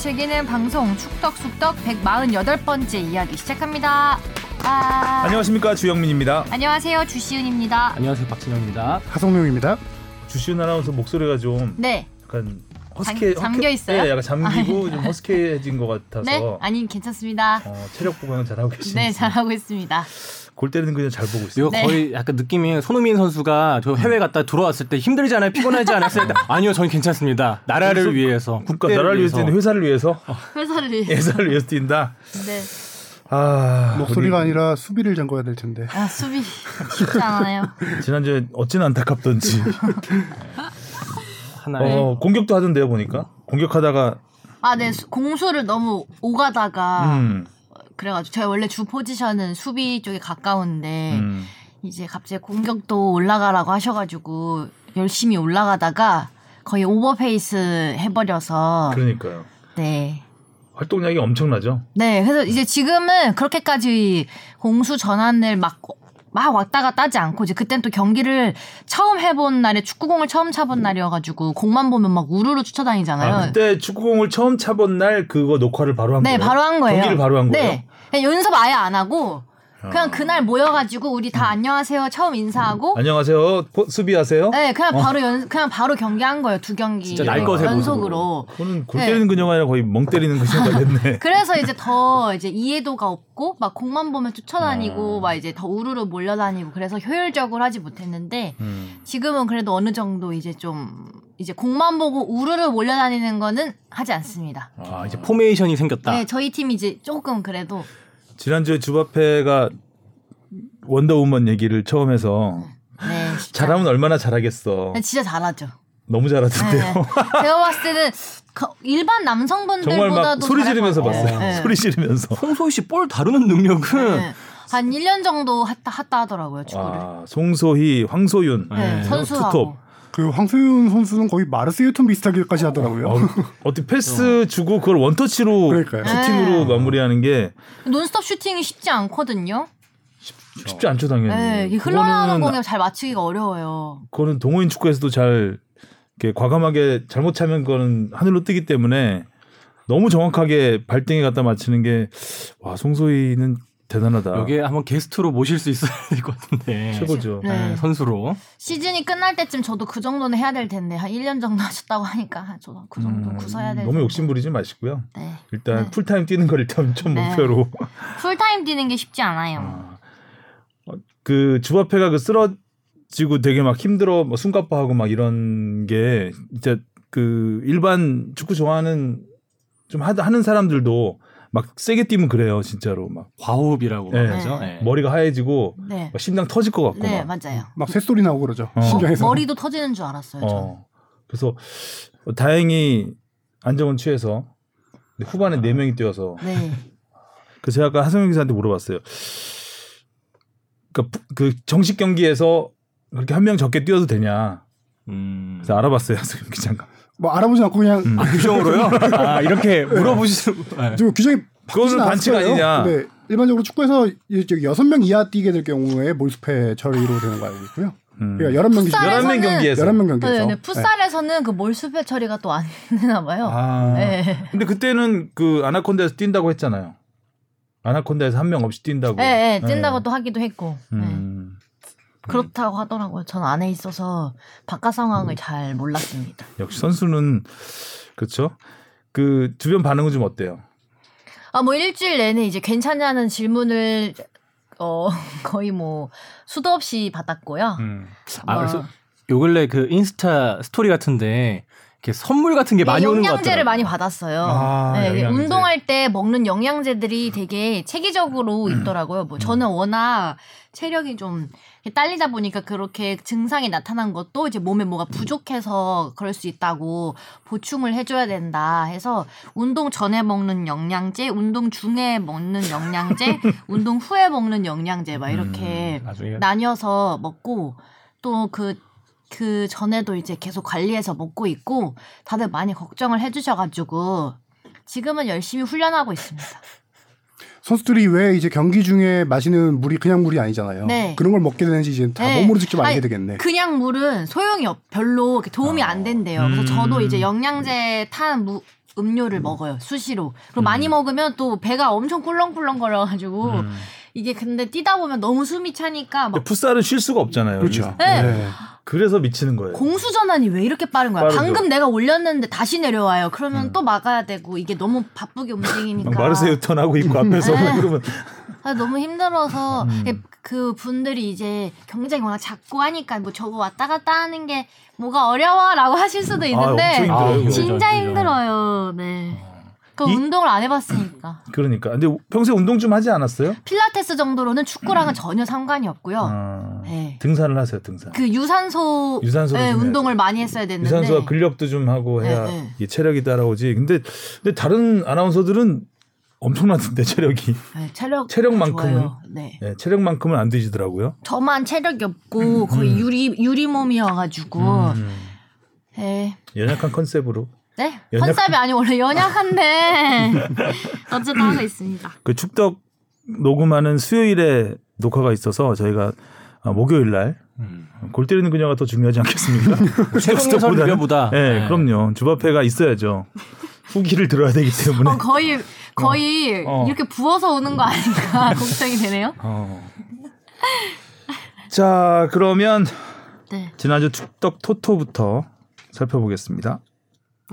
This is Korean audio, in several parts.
즐기는 방송 축덕숙덕 148번째 이야기 시작합니다. 아... 안녕하십니까 주영민입니다. 안녕하세요 주시은입니다. 안녕하세요 박진영입니다. 하성룡입니다. 주시은 아나운서 목소리가 좀 네. 약간 허스케 잠, 잠겨 있어요? 네, 약간 잠기고 좀 허스케해진 것 같아서. 네, 아니 괜찮습니다. 어, 체력 보강은 잘하고 계시네요. 네, 잘 하고 있습니다. 골 때리는 그냥 잘 보고 있어요. 이거 네. 거의 약간 느낌이 손흥민 선수가 저 해외 갔다 들어왔을 때 힘들지 않아요? 피곤하지 않았어요? 아니요, 저는 괜찮습니다. 나라를 위해서, 국가 나라를 위해서 뛰는 회사를 위해서 회사를 위해. 회사를 위해서 뛴다. 네. 아 목소리가 우리 아니라 수비를 잠궈야 될 텐데. 아 수비 쉽지 않아요. 지난주에 어찌나 안타깝던지 하나의 어, 공격도 하던데요 보니까 공격하다가 아, 네 수- 공수를 너무 오가다가 음, 그래가지고 제가 원래 주 포지션은 수비 쪽에 가까운데 음. 이제 갑자기 공격도 올라가라고 하셔가지고 열심히 올라가다가 거의 오버페이스 해버려서 그러니까요. 네. 활동량이 엄청나죠. 네, 그래서 이제 지금은 그렇게까지 공수 전환을 막, 막 왔다 갔다 하지 않고, 이제 그땐 또 경기를 처음 해본 날에 축구공을 처음 차본 날이어가지고, 공만 보면 막 우르르 쫓아다니잖아요. 아, 그때 축구공을 처음 차본 날 그거 녹화를 바로 한 네, 거예요. 바로 한 거예요. 경기를 바로 한 거예요. 연습 아예 안 하고, 그냥 아. 그날 모여가지고, 우리 다 안녕하세요 처음 인사하고, 안녕하세요. 포- 수비하세요. 네, 그냥 바로 연, 그냥 바로 경기한 거예요. 두 경기. 진짜 날 것의 연속으로. 그거는 골 네. 때리는 그녀가 아니라 거의 멍 때리는 그녀가 됐네. 그래서 이제 더 이제 이해도가 없고 막 공만 보면 쫓아다니고 아. 막 이제 더 우르르 몰려다니고 그래서 효율적으로 하지 못했는데 음. 지금은 그래도 어느 정도 이제 좀 이제 공만 보고 우르르 몰려다니는 거는 하지 않습니다. 아, 이제 포메이션이 생겼다. 네, 저희 팀이 이제 조금 그래도 지난주에 주바페가 원더우먼 얘기를 처음 해서 네, 쉽지 잘하면 얼마나 잘하겠어. 않- 네, 진짜 잘하죠. 너무 네. 잘하던데요. 제가 봤을 때는 거- 일반 남성분들보다도 막 소리 지르면서. 봤어요. 네. 소리 지르면서. 홍소희 씨 볼 다루는 능력은 네. 한 1년 정도 했다, 했다 하더라고요, 축구를. 아, 송소희, 황소윤. 네, 네, 선수하고. 투톱. 그 황소윤 선수는 거의 마르스 유턴 비슷하게까지 하더라고요. 어, 어 떻게 패스 주고 그걸 원터치로 그러니까요. 슈팅으로 네. 마무리하는 게 논스톱 슈팅이 쉽지 않거든요. 쉽지 않죠 당연히. 네, 흘러나오는 공에 잘 맞추기가 어려워요. 그거는 동호인 축구에서도 잘 이렇게 과감하게 잘못 차면 그거는 하늘로 뜨기 때문에 너무 정확하게 발등에 갖다 맞추는 게 와 송소희는 대단하다. 여기에 한번 게스트로 모실 수 있어야 될 것 같은데. 최고죠. 네. 네, 선수로. 시즌이 끝날 때쯤 저도 그 정도는 해야 될 텐데 한 1년 정도 하셨다고 하니까 한 저도 그 정도 음, 구사해야 될 너무. 욕심 부리지 마시고요. 네. 일단 네. 풀타임 뛰는 걸 일단 좀 네. 목표로. 풀타임 뛰는 게 쉽지 않아요. 아, 어, 그 주바페가 그 쓰러지고 되게 막 힘들어 뭐 숨가빠하고 막 이런 게 진짜 그 일반 축구 좋아하는 좀 하, 하는 사람들도 막 세게 뛰면 그래요 진짜로 막 과호흡이라고 네. 하죠. 네. 네. 머리가 하얘지고 네. 막 심장 터질 것 같고 네, 막. 맞아요. 막 새소리 나오고 그러죠. 어. 신경에서. 머리도 터지는 줄 알았어요. 어. 그래서 다행히 안정은 취해서 후반에 네 명이 뛰어서 네. 그 제가 아까 하성영 기사한테 물어봤어요. 그러니까 부- 그 정식 경기에서 그렇게 한 명 적게 뛰어도 되냐? 음. 그래서 알아봤어요, 하성영 기자가. 뭐 알아보지 않고 그냥 음. 아, 규정으로요? 아, 이렇게 물어보시는. 네. 지금 규정이 그거는 반칙. 아니냐? 근데 일반적으로 축구에서 여섯 명 이하 뛰게 될 경우에 몰수패 처리로 되는 거 알고 있고요. 음. 그러니까 열한 명 풋살에서는- 11명 경기에서. 열한 명 네, 경기에서. 네. 풋살에서는 그 몰수패 처리가 또 안 되나 봐요. 아. 네. 근데 그때는 그 아나콘다에서 뛴다고 했잖아요. 아나콘다에서 한 명 없이 뛴다고. 네, 네, 뛴다고 네. 또 하기도 했고. 네. 음. 그렇다고 하더라고요. 전 안에 있어서 바깥 상황을 잘 몰랐습니다. 역시 선수는 그렇죠. 그 주변 반응은 좀 어때요? 아, 뭐 일주일 내내 이제 괜찮냐는 질문을 어 거의 뭐 수도 없이 받았고요. 음. 아, 뭐, 그래서 요 근래 그 인스타 스토리 같은데 이렇게 선물 같은 게 많이 네, 오는 것 영양제를 같아요. 많이 받았어요. 아, 네, 영양제. 운동할 때 먹는 영양제들이 되게 체계적으로 음. 있더라고요. 뭐 저는 워낙 체력이 좀 딸리다 보니까 그렇게 증상이 나타난 것도 이제 몸에 뭐가 부족해서 그럴 수 있다고 보충을 해줘야 된다 해서 운동 전에 먹는 영양제, 운동 중에 먹는 영양제, 운동 후에 먹는 영양제 막 이렇게 음, 나뉘어서 먹고 또그 그 전에도 이제 계속 관리해서 먹고 있고 다들 많이 걱정을 해주셔가지고 지금은 열심히 훈련하고 있습니다. 선수들이 왜 이제 경기 중에 마시는 물이 그냥 물이 아니잖아요. 네. 그런 걸 먹게 되는지 이제 다 네. 몸으로 직접 알게 아니, 되겠네. 그냥 물은 소용이 없, 별로 도움이 안 된대요. 그래서 음. 저도 이제 영양제 탄 무, 음료를 먹어요 수시로 그리고 많이 먹으면 또 배가 엄청 꿀렁꿀렁 거려가지고 음. 이게 근데 뛰다 보면 너무 숨이 차니까 막 풋살은 쉴 수가 없잖아요. 그렇죠. 네. 네. 그래서 미치는 거예요. 공수 전환이 왜 이렇게 빠른 거야? 빠르죠. 방금 내가 올렸는데 다시 내려와요. 그러면 음. 또 막아야 되고 이게 너무 바쁘게 움직이니까 막 마르세유 턴하고 있고 앞에서 네. 그러면 아, 너무 힘들어서 음. 그 분들이 이제 경쟁이 워낙 작고 하니까 뭐 저거 왔다 갔다 하는 게 뭐가 어려워라고 하실 수도 있는데 엄청 힘들어요, 아. 진짜 힘들죠. 힘들어요. 네. 그 이- 운동을 안 해봤으니까 그러니까. 근데 평소에 운동 좀 하지 않았어요? 필라테스 정도로는 축구랑은 전혀 상관이 없고요. 아, 네. 등산을 하세요, 등산. 그 유산소 유산소를 네, 좀 해야 운동을 많이 했어야 됐는데 유산소와 근력도 좀 하고 해야 네, 네. 이 체력이 따라오지. 근데 근데 다른 아나운서들은 엄청나던데 체력이. 네, 체력 체력만큼은? 네. 네, 체력만큼은 안 되시더라고요. 저만 체력이 없고 거의 유리 유리 몸이어가지고 음, 네. 연약한 컨셉으로 네? 연약- 컨셉이 아니 원래 연약한데 어쨌든 하고 있습니다. 그 축덕 녹음하는 수요일에 녹화가 있어서 저희가 아, 목요일 날골 때리는 그녀가 더 중요하지 않겠습니까? 최종선 리뷰보다 네, 그럼요. 주바페가 있어야죠. 후기를 들어야 되기 때문에. 어, 거의 거의 어. 이렇게 부어서 오는 거 아닌가 걱정이 되네요. 어. 자, 그러면 네. 지난주 축덕 토토부터 살펴보겠습니다.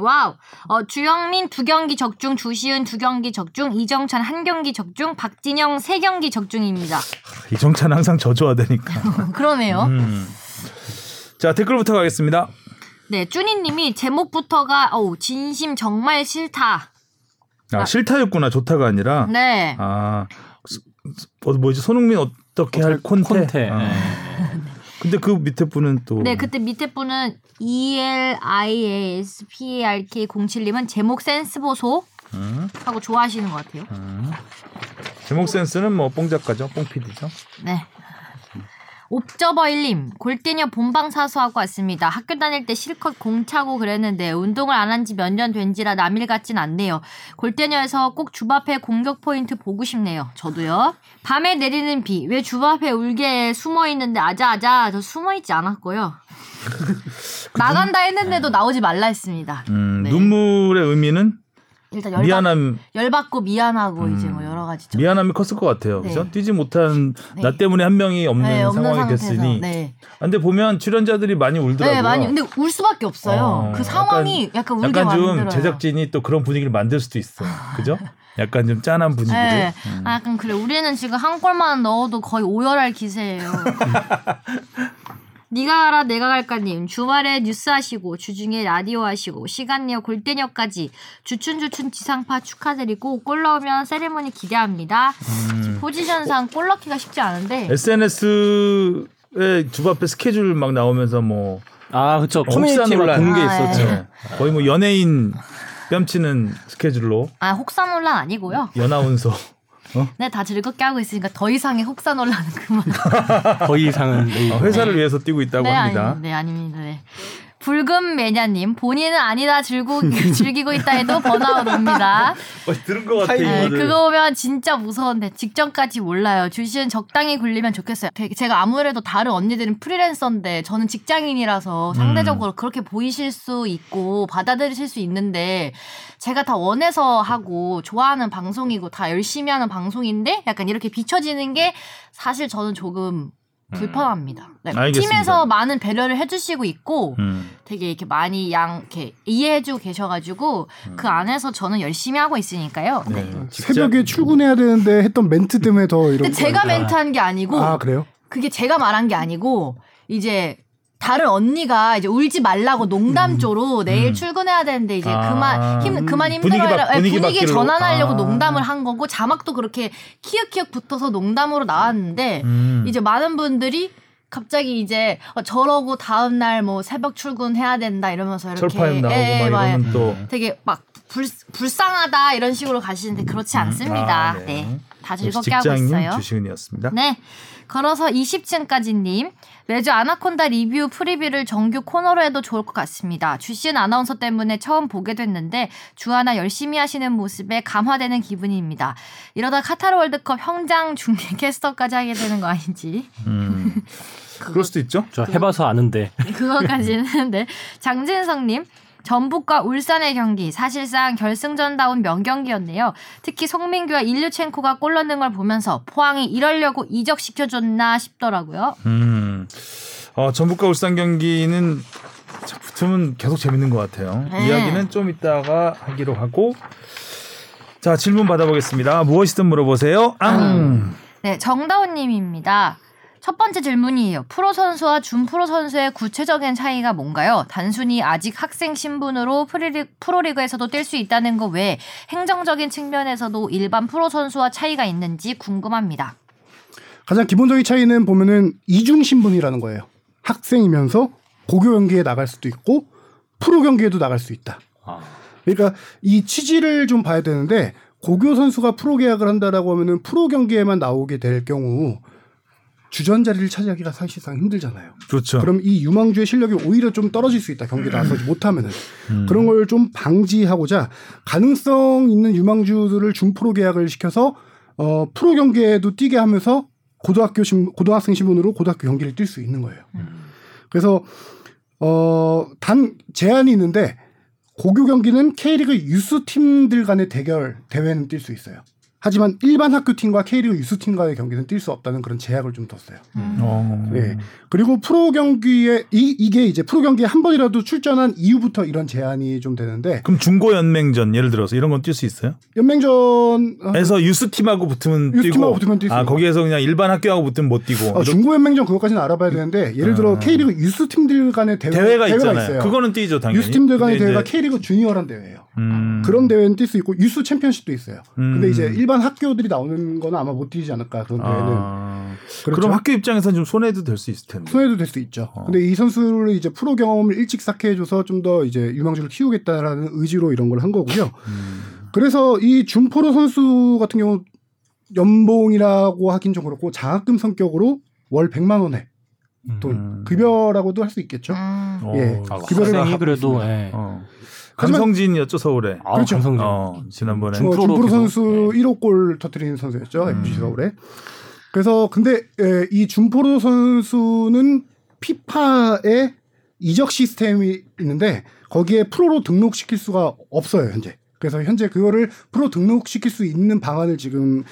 와우. 어, 주영민 두 경기 적중, 주시은 두 경기 적중, 이정찬 한 경기 적중, 박진영 세 경기 적중입니다. 이정찬 항상 저조하다니까. 그러네요. 음. 자, 댓글부터 가겠습니다. 네, 쭈니님이 제목부터가 어우 진심 정말 싫다. 아, 싫다였구나. 좋다가 아니라. 네. 아, 어, 뭐지? 손흥민 어떻게 할 콘테. 콘테. 아. 네. 근데 그 밑에 분은 또 네, 그때 밑에 분은 E L I A S P A R K 07님은 제목 센스 보소 음, 하고 좋아하시는 것 같아요. 음. 제목 센스는 뭐 뽕 작가죠. 뽕피디죠. 네. 옵저버일님 골대녀 본방 사수하고 왔습니다. 학교 다닐 때 실컷 공 차고 그랬는데 운동을 안 한 지 몇 년 된지라 남일 같진 않네요. 골대녀에서 꼭 주바페 공격 포인트 보고 싶네요. 저도요. 밤에 내리는 비 왜 주바페 울게 숨어 있는데 아자아자 저 숨어 있지 않았고요. 나간다 했는데도 나오지 말라 했습니다. 음, 네. 눈물의 의미는 일단 열받, 미안함 열받고 미안하고 음. 이제 뭐 여러 가지 좀 미안함이 컸을 것 같아요. 네. 그죠? 뛰지 못한 네. 나 때문에 한 명이 없는, 네, 상황이 됐으니. 네. 아, 근데 보면 출연자들이 많이 울더라고요. 네, 많이. 근데 울 수밖에 없어요. 어, 그 상황이 약간, 울게 약간 좀 만들어요. 제작진이 또 그런 분위기를 만들 수도 있어. 그죠? 약간 좀 짠한 분위기를. 네. 음. 아, 약간 그래. 우리는 지금 한 골만 넣어도 거의 오열할 기세예요. 니가 가라 내가 갈까님 주말에 뉴스 하시고 주중에 라디오 하시고 시간 내어 골대녀까지 주춘주춘 지상파 축하드리고 골 넣으면 세레모니 기대합니다. 음. 포지션상 골 넣기가 쉽지 않은데 SNS에 주바페 스케줄 막 나오면서 뭐 아, 그쵸. 커뮤니티 혹시 막 논란. 공개 아, 있었죠. 네. 거의 뭐 연예인 뺨치는 스케줄로 아 혹사 논란 아니고요. 연아운서 네 다 즐겁게 하고 있으니까 더 이상의 혹사 논란은 그만. 더 이상은. 네. 아, 회사를 위해서 뛰고 있다고 네, 합니다. 아니, 네, 아닙니다. 네. 붉은 매냐님 본인은 아니다 즐고, 즐기고 있다 해도 번아웃 옵니다. 어, 들은 것 같아 네. 그거 보면 진짜 무서운데 직전까지 몰라요. 주시은 적당히 굴리면 좋겠어요. 제가 아무래도 다른 언니들은 프리랜서인데 저는 직장인이라서 상대적으로 그렇게 보이실 수 있고 받아들이실 수 있는데 제가 다 원해서 하고 좋아하는 방송이고 다 열심히 하는 방송인데 약간 이렇게 비춰지는 게 사실 저는 조금 불편합니다. 네. 팀에서 많은 배려를 해주시고 있고 음. 되게 이렇게 많이 양 이렇게 이해해주고 계셔가지고 그 안에서 저는 열심히 하고 있으니까요. 네. 네. 새벽에 출근해야 되는데 했던 멘트 때문에 더 이런. 근데 제가. 멘트한 게 아니고 아 그래요? 그게 제가 말한 게 아니고 이제 다른 언니가 이제 울지 말라고 농담조로 내일 음. 출근해야 되는데 이제 아. 그만 힘 그만 예, 분위기 분위기. 전환하려고 아. 농담을 한 거고 자막도 그렇게 키읔키읔 붙어서 농담으로 나왔는데 음. 이제 많은 분들이 갑자기 이제 어, 저러고 다음 날 뭐 새벽 출근해야 된다 이러면서 이렇게 예, 막또 되게 막 불, 불쌍하다 이런 식으로 가시는데 그렇지 않습니다. 아, 네. 네. 다 즐겁게 하고 직장인 있어요. 주시은이었습니다. 네. 걸어서 20층까지님. 매주 아나콘다 리뷰 프리뷰를 정규 코너로 해도 좋을 것 같습니다. 주신 아나운서 때문에 처음 보게 됐는데 주하나 열심히 하시는 모습에 감화되는 기분입니다. 이러다 카타르 월드컵 형장 중계 캐스터까지 하게 되는 거 아닌지. 음. 그럴 수도 있죠. 저 해봐서 아는데. 그거까지는 네. 장진성님. 전북과 울산의 경기 사실상 결승전다운 명경기였네요. 특히 송민규와 일류첸코가 골 넣는 걸 보면서 포항이 이러려고 이적시켜줬나 싶더라고요. 음. 어, 전북과 울산 경기는 자, 붙으면 계속 재밌는 것 같아요. 네. 이야기는 좀 이따가 하기로 하고 자 질문 받아보겠습니다. 무엇이든 물어보세요. 앙. 네, 정다운님입니다. 첫 번째 질문이에요. 프로 선수와 준프로 선수의 구체적인 차이가 뭔가요? 단순히 아직 학생 신분으로 프리리, 프로리그에서도 뛸 수 있다는 것 외에 행정적인 측면에서도 일반 프로 선수와 차이가 있는지 궁금합니다. 가장 기본적인 차이는 보면은 이중 신분이라는 거예요. 학생이면서 고교 경기에 나갈 수도 있고 프로 경기에도 나갈 수 있다. 아. 그러니까 이 취지를 좀 봐야 되는데 고교 선수가 프로 계약을 한다라고 하면은 프로 경기에만 나오게 될 경우 주전 자리를 차지하기가 사실상 힘들잖아요. 그렇죠. 그럼 이 유망주의 실력이 오히려 좀 떨어질 수 있다. 경기에 나서지 못하면은 음. 그런 걸 좀 방지하고자 가능성 있는 유망주들을 준프로 계약을 시켜서 어 프로 경기에도 뛰게 하면서 고등학교 신 고등학생 신분으로 고등학교 경기를 뛸 수 있는 거예요. 그래서 어단 제한이 있는데 고교 경기는 K리그 유스 팀들 간의 대결 대회는 뛸 수 있어요. 하지만 일반 학교 팀과 K리그 유스 팀과의 경기는 뛸 수 없다는 그런 제약을 좀 뒀어요. 어. 예. 그리고 프로 경기에 이, 이게 이제 프로 경기에 한 번이라도 출전한 이후부터 이런 제한이 좀 되는데 그럼 중고 연맹전 예를 들어서 이런 건 뛸 수 있어요? 연맹전 어, 에서 유스 팀하고 붙으면 유스 뛰고 팀하고 붙으면 뛸수 아. 거기에서 그냥 일반 학교하고 붙으면 못 뛰고 어, 중고 연맹전 그것까지는 알아봐야 되는데 예를 들어 아. K리그 유스 팀들 간의 대회, 대회가 있잖아요. 있어요. 그거는 뛰죠 당연히. 유스 팀들 간의 대회가 K리그 주니어란 대회예요. 음. 그런 대회는 뛸 수 있고 유스 챔피언십도 있어요. 음. 근데 이제 일반 학교들이 나오는 거는 아마 못 뛰지 않을까 그런 대회는. 아. 그렇죠. 그럼 학교 입장에서는 좀 손해도 될 수 있을 텐데. 손해도 될 수 있죠. 어. 근데 이 선수를 이제 프로 경험을 일찍 쌓게 해줘서 좀 더 이제 유망주를 키우겠다라는 의지로 이런 걸 한 거고요. 음. 그래서 이 준포로 선수 같은 경우 연봉이라고 하긴 좀 그렇고 장학금 성격으로 월 100만 원에 돈 음. 급여라고도 할 수 있겠죠. 음. 어. 예. 아, 급여를 그래도. 예. 어. 강성진이었죠 서울에. 아, 그렇죠. 강성진. 어, 지난번에. 중- 준프로 계속. 선수 1호 골 터트리는 선수였죠. 음. FC 서울에. 그래서 근데 에, 이 준포로 선수는 피파의 이적 시스템이 있는데 거기에 프로로 등록시킬 수가 없어요 현재. 그래서 현재 그거를 프로 등록시킬 수 있는 방안을 지금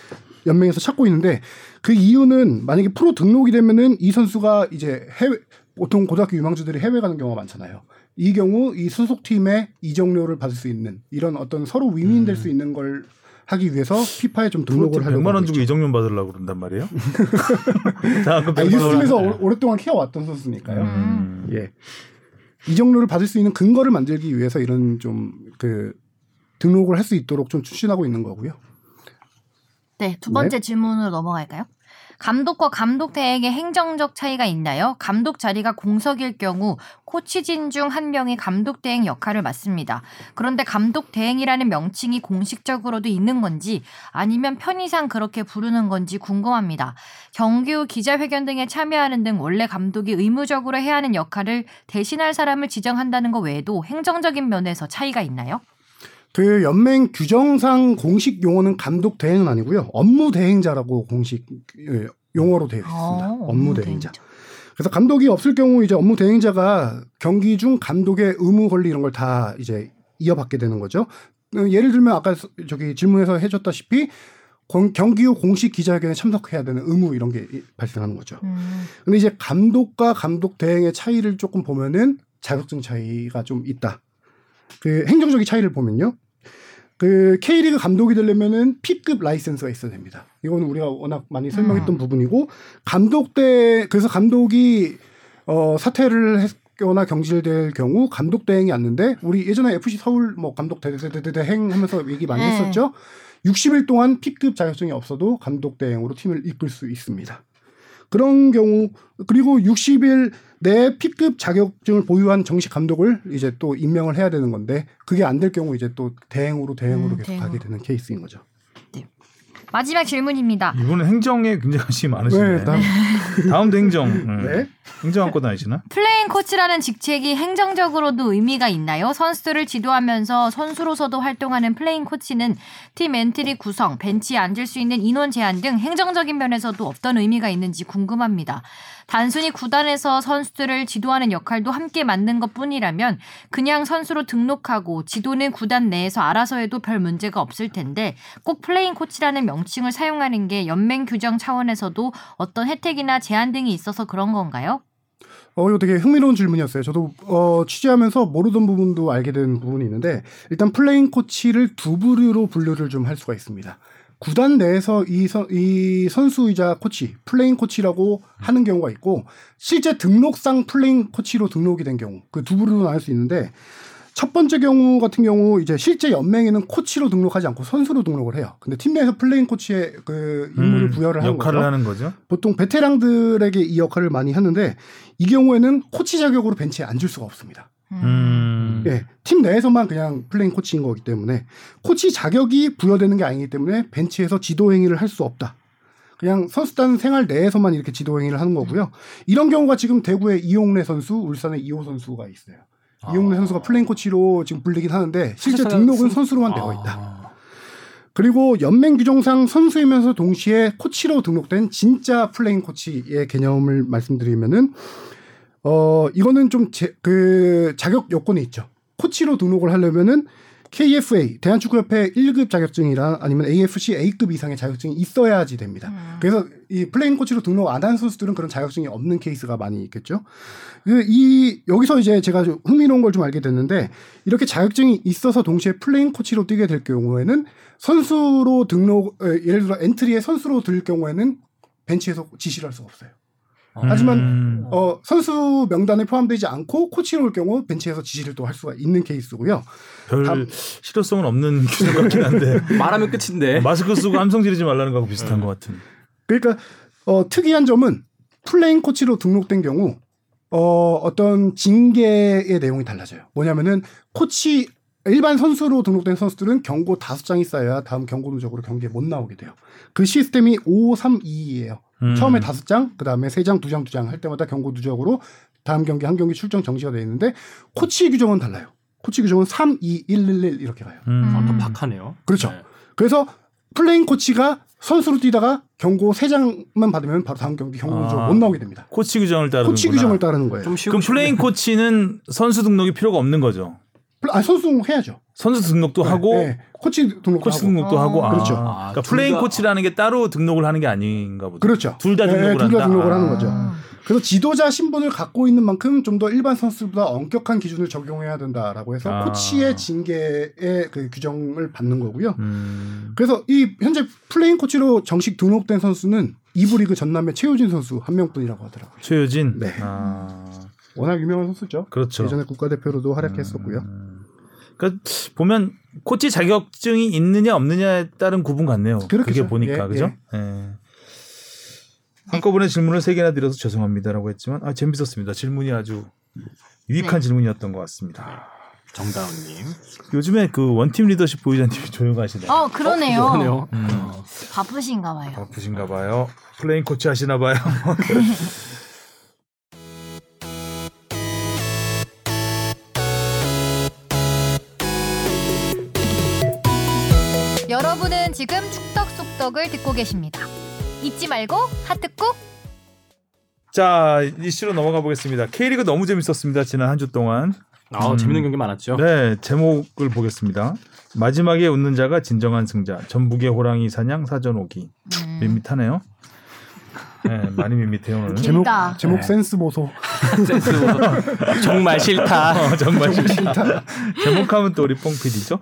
연맹에서 찾고 있는데 그 이유는 만약에 프로 등록이 되면은 이 선수가 이제 해외 보통 고등학교 유망주들이 해외 가는 경우가 많잖아요. 이 경우 이 소속팀의 이적료를 받을 수 있는 이런 어떤 서로 윈윈 될수 있는 걸 하기 위해서 피파에 좀 등록을 하려고 100만 원 주고. 이적료 받으려고 그런단 말이에요? 자, 그 아, 100만 유스팀에서 원. 오- 오랫동안 키워왔던 선수니까요. 음. 예. 이적료를 받을 수 있는 근거를 만들기 위해서 이런 좀 그 등록을 할 수 있도록 좀 추진하고 있는 거고요. 네, 두 번째 질문으로 넘어갈까요? 감독과 감독 대행의 행정적 차이가 있나요? 감독 자리가 공석일 경우 코치진 중 한 명이 감독 대행 역할을 맡습니다. 그런데 감독 대행이라는 명칭이 공식적으로도 있는 건지 아니면 편의상 그렇게 부르는 건지 궁금합니다. 경기 후 기자회견 등에 참여하는 등 원래 감독이 의무적으로 해야 하는 역할을 대신할 사람을 지정한다는 것 외에도 행정적인 면에서 차이가 있나요? 그 연맹 규정상 공식 용어는 감독 대행은 아니고요. 업무 대행자라고 공식 예, 용어로 되어 있습니다. 어, 업무 대행자. 그래서 감독이 없을 경우 이제 업무 대행자가 경기 중 감독의 의무 권리 이런 걸 다 이제 이어받게 되는 거죠. 어, 예를 들면 아까 서- 저기 질문에서 해줬다시피 공- 경기 후 공식 기자회견에 참석해야 되는 의무 이런 게 이- 발생하는 거죠. 음, 근데 이제 감독과 감독 대행의 차이를 조금 보면은 자격증 차이가 좀 있다. 그 행정적인 차이를 보면요. 그 K리그 감독이 되려면은 P급 라이센스가 있어야 됩니다. 이거는 우리가 워낙 많이 설명했던 부분이고 감독 대 그래서 감독이 어 사퇴를 했거나 경질될 경우 감독 대행이 왔는데 우리 예전에 FC 서울 뭐 감독 대대대대행 하면서 얘기 많이 네. 했었죠. 60일 동안 P급 자격증이 없어도 감독 대행으로 팀을 이끌 수 있습니다. 그런 경우 그리고 60일 내 P급 자격증을 보유한 정식 감독을 이제 또 임명을 해야 되는 건데 그게 안 될 경우 이제 또 대행으로 대행으로 음, 계속 대행으로. 가게 되는 케이스인 거죠. 마지막 질문입니다. 이분은 행정에 굉장히 관심이 많으시네. 네, 다음. 다음도 행정. 음. 네. 행정 갖고 다니시나? 플레잉 코치라는 직책이 행정적으로도 의미가 있나요? 선수들을 지도하면서 선수로서도 활동하는 플레잉 코치는 팀 엔트리 구성, 벤치에 앉을 수 있는 인원 제한 등 행정적인 면에서도 어떤 의미가 있는지 궁금합니다. 단순히 구단에서 선수들을 지도하는 역할도 함께 맡는 것 뿐이라면 그냥 선수로 등록하고 지도는 구단 내에서 알아서 해도 별 문제가 없을 텐데 꼭 플레잉 코치라는 명칭을 사용하는 게 연맹 규정 차원에서도 어떤 혜택이나 제한 등이 있어서 그런 건가요? 어, 이거 되게 흥미로운 질문이었어요. 저도 어, 취재하면서 모르던 부분도 알게 된 부분이 있는데 일단 플레잉 코치를 두 부류로 분류를 좀 할 수가 있습니다. 구단 내에서 이, 선, 이 선수이자 코치, 플레잉 코치라고 하는 경우가 있고 실제 등록상 플레잉 코치로 등록이 된 경우 그 두 부류로 나눌 수 있는데 첫 번째 경우 같은 경우 이제 실제 연맹에는 코치로 등록하지 않고 선수로 등록을 해요. 근데 팀 내에서 플레잉 코치의 그 임무를 음, 부여를 하는 역할을 거죠. 하는 거죠. 보통 베테랑들에게 이 역할을 많이 하는데 이 경우에는 코치 자격으로 벤치에 앉을 수가 없습니다. 음. 예, 팀 내에서만 그냥 플레잉 코치인 거기 때문에 코치 자격이 부여되는 게 아니기 때문에 벤치에서 지도 행위를 할 수 없다. 그냥 선수단 생활 내에서만 이렇게 지도 행위를 하는 거고요. 이런 경우가 지금 대구의 이용래 선수, 울산의 이호 선수가 있어요. 이용래 선수가 플레잉 코치로 지금 불리긴 하는데 실제 등록은 선- 선수로만 되어 아. 있다. 그리고 연맹 규정상 선수이면서 동시에 코치로 등록된 진짜 플레잉 코치의 개념을 말씀드리면은 어 이거는 좀 그 자격 요건이 있죠. 코치로 등록을 하려면은 KFA 대한축구협회 1급 자격증이나 아니면 AFC A급 이상의 자격증이 있어야지 됩니다. 음. 그래서 이 플레잉 코치로 등록 안 한 선수들은 그런 자격증이 없는 케이스가 많이 있겠죠. 그이 여기서 이제 제가 좀 흥미로운 걸 좀 알게 됐는데 이렇게 자격증이 있어서 동시에 플레잉 코치로 뛰게 될 경우에는 선수로 등록 에, 예를 들어 엔트리에 선수로 들 경우에는 벤치에서 지시를 할 수가 없어요. 하지만 음. 어, 선수 명단에 포함되지 않고 코치로 올 경우 벤치에서 지시를 또 할 수가 있는 케이스고요. 별 다음- 실효성은 없는 규정 같긴 한데 말하면 끝인데. 마스크 쓰고 함성 지르지 말라는 거하고 비슷한 것 같은. 그러니까 어, 특이한 점은 플레잉 코치로 등록된 경우 어, 어떤 징계의 내용이 달라져요. 뭐냐면은 코치 일반 선수로 등록된 선수들은 경고 다섯 장이 쌓여야 다음 경고 누적으로 경기에 못 나오게 돼요. 그 시스템이 532예요. 음. 처음에 다섯 장, 그 다음에 세 장, 두 장, 두 장 할 때마다 경고 누적으로 다음 경기 한 경기 출장 정지가 되어 있는데 코치 규정은 달라요. 코치 규정은 3, 2, 1, 1, 1 이렇게 가요. 음. 아, 더 박하네요. 그렇죠. 네. 그래서 플레잉 코치가 선수로 뛰다가 경고 세 장만 받으면 바로 다음 경기 경고 누적 아. 못 나오게 됩니다. 코치 규정을 따르는 코치 규정을 따르는 거예요. 그럼. 플레잉 코치는 선수 등록이 필요가 없는 거죠. 아, 선수 등록해야죠. 선수 등록도 하고 네, 코치 등록도 코치 하고. 등록도 아. 하고 아, 그렇죠. 아, 그러니까 둘 플레잉 다- 코치라는 게 따로 등록을 하는 게 아닌가 보죠. 그렇죠. 둘다 네, 등록을 둘다 한다. 등록을 아. 하는 거죠. 음. 그래서 지도자 신분을 갖고 있는 만큼 좀 더 일반 선수보다 엄격한 기준을 적용해야 된다라고 해서 아. 코치의 징계의 그 규정을 받는 거고요. 음. 그래서 이 현재 플레잉 코치로 정식 등록된 선수는 이부 리그 전남의 최효진 선수 한 명뿐이라고 하더라고요. 최효진. 네. 아, 워낙 유명한 선수죠. 그렇죠. 예전에 국가대표로도 활약했었고요. 음. 그러니까 보면 코치 자격증이 있느냐 없느냐에 따른 구분 같네요. 그게 그렇겠죠. 보니까 예, 그죠? 예. 한꺼번에 질문을 세 개나 드려서 죄송합니다라고 했지만 아 재밌었습니다. 질문이 아주 유익한 네. 질문이었던 것 같습니다. 정다운님. 요즘에 그 원팀 리더십 보유자님이 조용하시네. 어 그러네요. 그러네요. 음. 바쁘신가 봐요. 바쁘신가 봐요. 플레잉 코치 하시나 봐요. 지금 축덕 속덕을 듣고 계십니다. 잊지 말고 하트 꾹. 자 이슈로 넘어가 보겠습니다. K리그 너무 재밌었습니다. 지난 한 주 동안. 아, 음. 재밌는 경기 많았죠. 네, 제목을 보겠습니다. 마지막에 웃는 자가 진정한 승자. 전북의 호랑이 사냥 사전 오기. 음. 밋밋하네요. 네, 많이 밋밋해요 오늘. 제목. 제목 네. 센스 보소. 센스 보소. 정말 싫다. 어, 정말 싫다. 제목하면 또 우리 뽕 PD죠.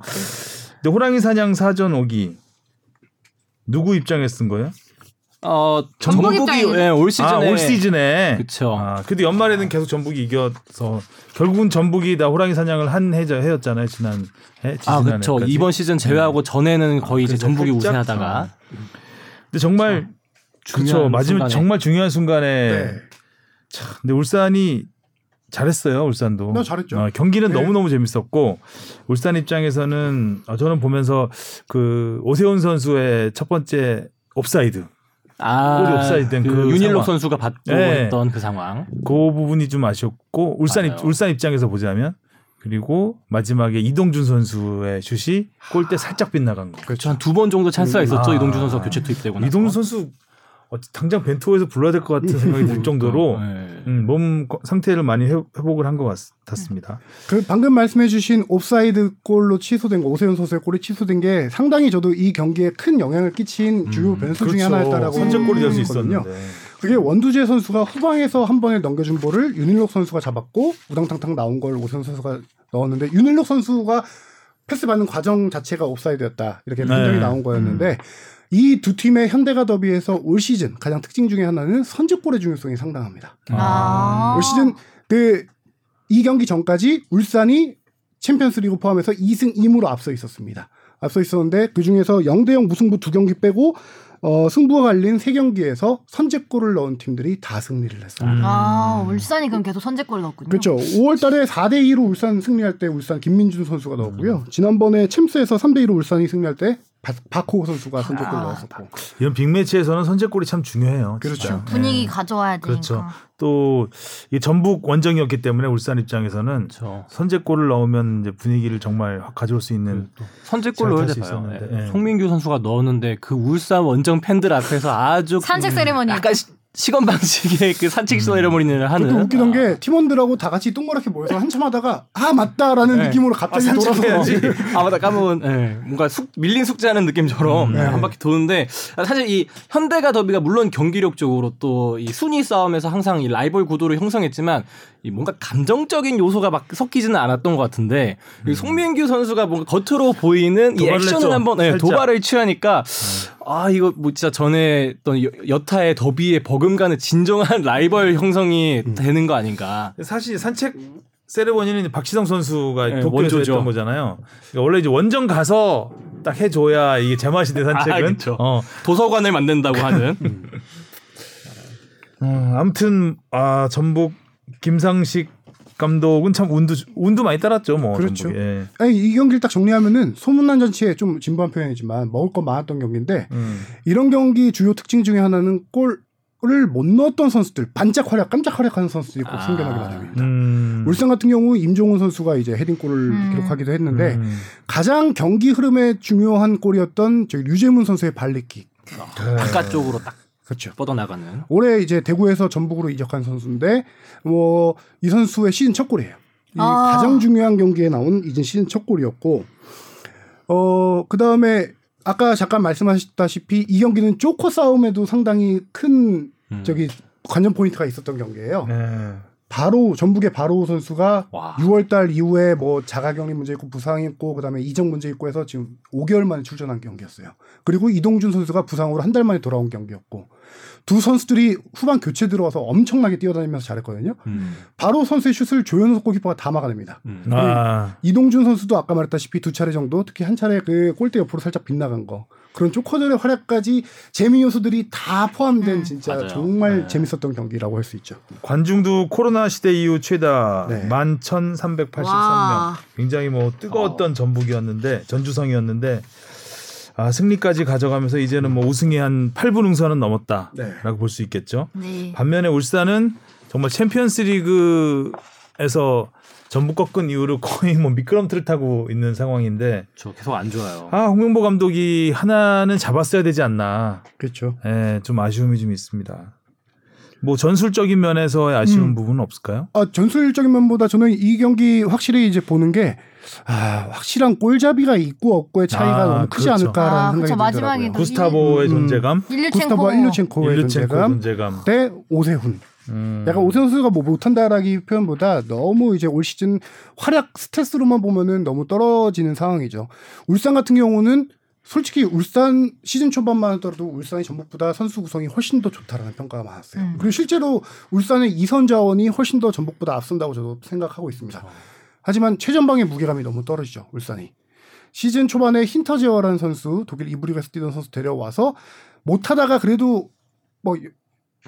근데 호랑이 사냥 사전 오기 누구 입장에 쓴 거예요? 어, 전북 전북이. 예, 올 시즌에 아, 올 시즌에. 그쵸. 아, 근데 연말에는 계속 전북이 이겨서 결국은 전북이 다 호랑이 사냥을 한 해자 해였잖아요 지난 해. 아, 지지난해까지. 그렇죠. 이번 시즌 제외하고 전에는 거의 이제 전북이 살짝- 우세하다가 아. 근데 정말 그렇죠. 중요한 마지막 순간에. 정말 중요한 순간에 네. 참, 근데 울산이 잘했어요 울산도. 나 잘했죠. 어, 경기는 네. 너무 너무 재밌었고 울산 입장에서는 어, 저는 보면서 그 오세훈 선수의 첫 번째 옵사이드 아, 골이 옵사이드 된그 윤일록. 선수가 받고 네. 했던 그 상황. 그 부분이 좀 아쉬웠고 울산 입, 맞아요. 울산 입장에서 보자면 그리고 마지막에 이동준 선수의 슛이 골대 살짝 빗나간 거. 그렇죠. 한 두 번 정도 찬스가 있었죠. 아. 이동준 선수가 교체 투입되고 나서. 이동준 선수 어, 당장 벤투호에서 불러야 될 것 같은 생각이 들 정도로 네. 음, 몸 거- 상태를 많이 회, 회복을 한 것 같았습니다. 그 방금 말씀해주신 옵사이드 골로 취소된 거 오세훈 선수의 골이 취소된 게 상당히 저도 이 경기에 큰 영향을 끼친 주요 변수 중에 하나였다라고 음, 그렇죠. 선제골이 될 수. 있었는데. 그게 원두재 선수가 후방에서 한 번에 넘겨준 볼을 윤일록 선수가 잡았고 우당탕탕 나온 걸 오세훈 선수가 넣었는데 윤일록 선수가 패스 받는 과정 자체가 옵사이드였다 이렇게 네. 판정이 나온 거였는데 이 두 팀의 현대가 더비에서 올 시즌 가장 특징 중에 하나는 선제골의 중요성이 상당합니다. 아. 올 시즌 그 이 경기 전까지 울산이 챔피언스리그 포함해서 2승 2무로 앞서 있었습니다. 앞서 있었는데 그 중에서 0대 0 무승부 두 경기 빼고 어, 승부가 갈린 세 경기에서 선제골을 넣은 팀들이 다 승리를 했어요. 음. 아, 울산이 그럼 계속 선제골 넣었군요. 그렇죠. 5월 달에 4대 2로 울산 승리할 때 울산 김민준 선수가 음. 넣었고요. 지난번에 챔스에서 3대 2로 울산이 승리할 때 박- 박호 선수가 선제골 아, 넣었었고. 이런 빅매치에서는 선제골이 참 중요해요. 그렇죠. 진짜. 분위기 네. 가져와야 되니까. 그렇죠. 또 전북 원정이었기 때문에 울산 입장에서는 그렇죠. 선제골을 넣으면 이제 분위기를 정말 확 가져올 수 있는 선제골 잘 넣어야 탈수 돼요. 있었는데, 예. 송민규 선수가 넣었는데 그 울산 원정 팬들 앞에서 아주 산책 세레머니. 약간 시, 시건 방식의 그 산책 세레머니를 하는. 그것도 웃기던 아. 게 팀원들하고 다 같이 동그랗게 모여서 한참 하다가 아 맞다라는 네. 느낌으로 갑자기 아, 돌아서. 아 맞다 까먹은. 예. 뭔가 숙, 밀린 숙제하는 느낌처럼 음. 한 바퀴 도는데 사실 이 현대가 더비가 물론 경기력적으로 또 이 순위 싸움에서 항상 이 라이벌 구도를 형성했지만 이 뭔가 감정적인 요소가 막 섞이지는 않았던 것 같은데 이 송민규 선수가 뭔가 겉으로 보이는 이 액션을. 한번 예, 살짝. 도발을 취하니까 아 이거 뭐 진짜 전에 어떤 여- 여타의 더비에 버 금가는 진정한 라이벌 형성이 되는 거 아닌가. 사실 산책 세레머니는 박시성 선수가 네, 도쿄에서 원조죠. 했던 거잖아요. 그러니까 원래 이제 원정 가서 딱 해줘야 이게 제맛인데 산책은. 아. 어. 도서관을 만든다고 하는. 어, 아무튼 아 전북 김상식 감독은 참 운도 운도 많이 따랐죠. 뭐 그렇죠. 예. 아니, 이 경기를 딱 정리하면은 소문난 잔치에 좀 진부한 표현이지만 먹을 거 많았던 경기인데 음. 이런 경기 주요 특징 중에 하나는 골 을못 넣었던 선수들 반짝 활약 깜짝 활약하는 선수들이 꼭 아. 생겨나기 마련입니다. 음. 울산 같은 경우 임종훈 선수가 이제 헤딩골을 음. 기록하기도 했는데 음. 가장 경기 흐름에 중요한 골이었던 저기 류재문 선수의 발리킥. 바깥쪽으로 딱 그렇죠. 뻗어나가는. 올해 이제 대구에서 전북으로 이적한 선수인데 뭐 이 선수의 시즌 첫 골이에요. 이 아. 가장 중요한 경기에 나온 이제 시즌 첫 골이었고 어 그다음에 아까 잠깐 말씀하셨다시피 이 경기는 쪼코 싸움에도 상당히 큰 음. 저기 관전 포인트가 있었던 경기예요. 네. 바로 전북의 바로 선수가 와. 6월달 이후에 뭐 자가격리 문제 있고 부상 있고 그다음에 이적 문제 있고 해서 지금 5개월 만에 출전한 경기였어요. 그리고 이동준 선수가 부상으로 한 달 만에 돌아온 경기였고 두 선수들이 후반 교체 들어와서 엄청나게 뛰어다니면서 잘했거든요. 음. 바로 선수의 슛을 조현석 골키퍼가 다 막아냅니다. 음. 아. 이동준 선수도 아까 말했다시피 두 차례 정도 특히 한 차례 그 골대 옆으로 살짝 빗나간 거 그런 쪼커절의 활약까지 재미 요소들이 다 포함된 음. 진짜 맞아요. 정말 네. 재밌었던 경기라고 할 수 있죠. 관중도 코로나 시대 이후 최다 네. 11,383명. 와. 굉장히 뭐 뜨거웠던 전북이었는데 전주성이었는데 아, 승리까지 가져가면서 이제는 뭐 우승이 한 8분 응선은 넘었다라고 네. 볼수 있겠죠. 네. 반면에 울산은 정말 챔피언스리그에서 전북 꺾은 이후로 거의 뭐 미끄럼틀을 타고 있는 상황인데 저 계속 안 좋아요. 아 홍명보 감독이 하나는 잡았어야 되지 않나. 그렇죠. 예, 좀 아쉬움이 좀 있습니다. 뭐 전술적인 면에서의 아쉬운 음. 부분은 없을까요? 아, 전술적인 면보다 저는 이 경기 확실히 이제 보는 게 아, 확실한 골잡이가 있고 없고의 차이가 아, 너무 크지 그렇죠. 않을까라는 아, 그쵸. 생각이 마지막에 들더라고요. 또 구스타보의 음. 존재감, 일류첸코. 구스타보와 일류첸코의 일루첸코 존재감 존재감. 대 오세훈. 음. 약간 오세훈 선수가 뭐 못한다라기 표현보다 너무 이제 올 시즌 활약 스탯으로만 보면은 너무 떨어지는 상황이죠. 울산 같은 경우는 솔직히 울산 시즌 초반만 하더라도 울산이 전북보다 선수 구성이 훨씬 더 좋다라는 평가가 많았어요. 음. 그리고 실제로 울산의 이선 자원이 훨씬 더 전북보다 앞선다고 저도 생각하고 있습니다. 하지만 최전방의 무게감이 너무 떨어지죠. 울산이. 시즌 초반에 힌터제어라는 선수, 독일 이브리그에서 뛰던 선수 데려와서 못하다가 그래도 뭐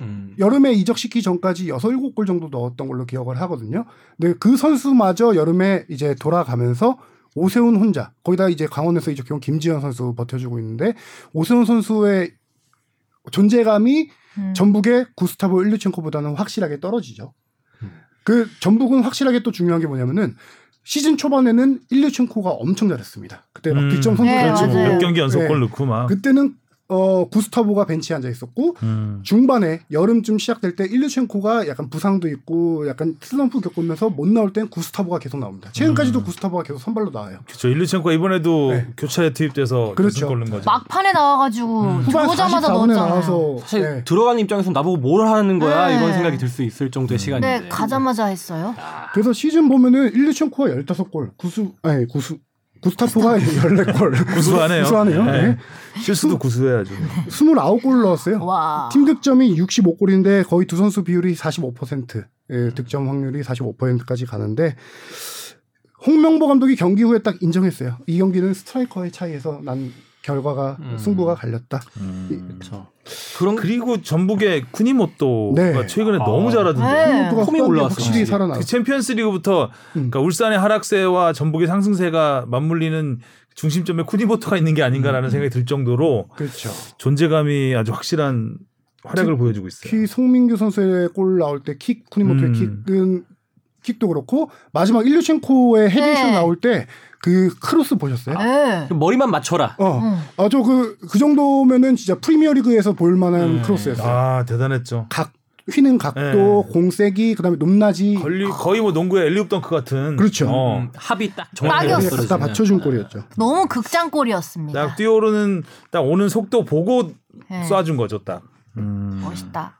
음. 여름에 이적시키 전까지 6, 7골 정도 넣었던 걸로 기억을 하거든요. 근데 그 선수마저 여름에 이제 돌아가면서 오세훈 혼자 거기다 이제 강원에서 이적해온 김지현 선수 버텨주고 있는데 오세훈 선수의 존재감이 음. 전북의 구스타보 일류첸코보다는 확실하게 떨어지죠. 그 전북은 확실하게 또 중요한 게 뭐냐면은 시즌 초반에는 일류첸코가 엄청 잘했습니다. 그때 막 음. 득점 선수 네. 몇 경기 연속 네. 골 넣고 막. 그때는 어 구스타보가 벤치에 앉아 있었고 음. 중반에 여름쯤 시작될 때 일류첸코가 약간 부상도 있고 약간 슬럼프 겪으면서 못 나올 땐 구스타보가 계속 나옵니다. 최근까지도 구스타보가 계속 선발로 나와요. 그렇죠. 일루첸코 이번에도 네. 교차에 투입돼서 그렇죠. 넣은 거죠. 막판에 나와가지고 음. 후반 들어오자마자 44분에 넣었잖아요. 나와서 사실 네. 들어가는 입장에서 나보고 뭘 하는 거야 네. 이런 생각이 들 수 있을 정도의 시간인데. 네, 가자마자 했어요. 그래서 시즌 보면은 일류첸코가 15골, 구수 아니 구수 구스타포가 14골. 구수하네요. 구수하네요. 네. 네. 실수도 구수해야죠. 29골 넣었어요. 와. 팀 득점이 65골인데 거의 두 선수 비율이 45%, 예, 득점 확률이 45%까지 가는데 홍명보 감독이 경기 후에 딱 인정했어요. 이 경기는 스트라이커의 차이에서 난 결과가 음. 승부가 갈렸다. 그렇죠. 그런 그리고 전북의 쿠니모토가 네. 최근에 아. 너무 잘하던데. 네. 폼이 올라왔어요, 확실히 확실히. 살아나. 그 챔피언스리그부터 음. 그러니까 울산의 하락세와 전북의 상승세가 맞물리는 중심점에 쿠니모토가 있는 게 아닌가라는 생각이 들 정도로 그렇죠. 존재감이 아주 확실한 활약을 보여주고 있어요. 특히 송민규 선수의 골 나올 때 킥, 쿠니모토의 음. 킥은 킥도 그렇고 마지막 일류첸코의 헤딩슛 네. 나올 때그 크로스 보셨어요? 네. 머리만 맞춰라. 어, 음. 아저 그 그 정도면은 진짜 프리미어리그에서 볼 만한 음. 크로스였어요. 아 대단했죠. 각 휘는 각도, 네. 공 세기, 그다음에 높낮이 걸리, 거의 뭐 농구의 앨리웁 덩크 같은. 그렇죠. 어. 음, 합이 딱. 정확하게 떨어지는. 받쳐준 골이었죠. 너무 극장 골이었습니다. 딱 뛰어오르는 딱 오는 속도 보고 네. 쏴준 거죠 딱. 음. 멋있다.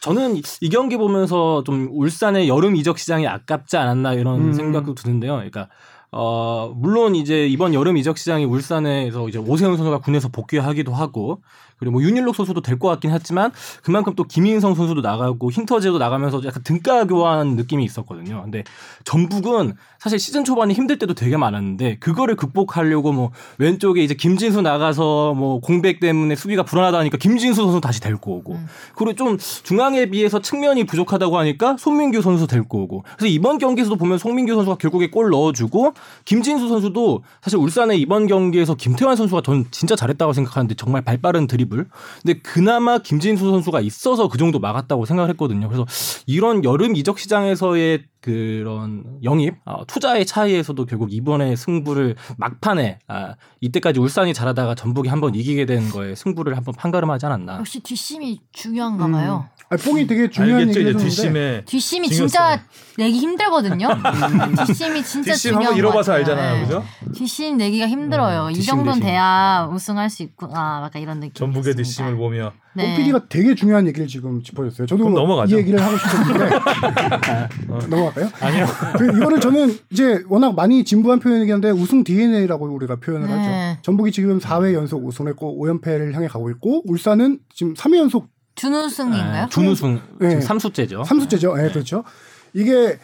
저는 이- 이 경기 보면서 좀 울산의 여름 이적 시장이 아깝지 않았나 이런 음. 생각도 드는데요. 그러니까 어 물론 이제 이번 여름 이적 시장이 울산에서 이제 오세훈 선수가 군에서 복귀하기도 하고 그리고 뭐 윤일록 선수도 될 것 같긴 했지만 그만큼 또 김인성 선수도 나가고 힌터제도 나가면서 약간 등가 교환 느낌이 있었거든요. 근데 전북은 사실 시즌 초반에 힘들 때도 되게 많았는데 그거를 극복하려고 뭐 왼쪽에 이제 김진수 나가서 뭐 공백 때문에 수비가 불안하다니까 김진수 선수 다시 데리고 오고 음. 그리고 좀 중앙에 비해서 측면이 부족하다고 하니까 손민규 선수 데리고 오고 그래서 이번 경기에서도 보면 손민규 선수가 결국에 골 넣어주고 김진수 선수도 사실 울산의 이번 경기에서 김태환 선수가 전 진짜 잘했다고 생각하는데 정말 발빠른 드 리블 근데 그나마 김진수 선수가 있어서 그 정도 막았다고 생각을 했거든요. 그래서 이런 여름 이적 시장에서의 그런 영입 아, 투자의 차이에서도 결국 이번에 승부를 막판에 아, 이때까지 울산이 잘하다가 전북이 한번 이기게 된 거에 승부를 한번 판가름하지 않았나? 역시 뒷심이 중요한가 봐요. 아, 뽕이 되게 중요한 알겠죠 얘기를 뒷심에 뒷심이. 진짜 내기 힘들거든요. 뒷심이 진짜 뒷심 중요한 한번 것 잃어봐서. 알잖아요, 네. 그죠? 뒷심 내기가 힘들어요. 음, 이 뒷심 정도는 대신. 돼야 우승할 수 있구나. 약간 이런 느낌. 전북의 뒷심을 보며 네. 뽕 PD가 되게 중요한 얘기를 지금 짚어줬어요. 저도 그럼 넘어가죠. 이 얘기를 하고 싶었는데 넘어갈까요? 아니요. 그 이거를 저는 이제 워낙 많이 진부한 표현이긴 한데 우승 DNA라고 우리가 표현을 네. 하죠. 전북이 지금 4회 연속 우승했고 5연패를 향해 가고 있고 울산은 지금 3회 연속 준우승인가요? 네, 준우승 네. 지금 3수째죠. 3수째죠. 예, 그렇죠. 이게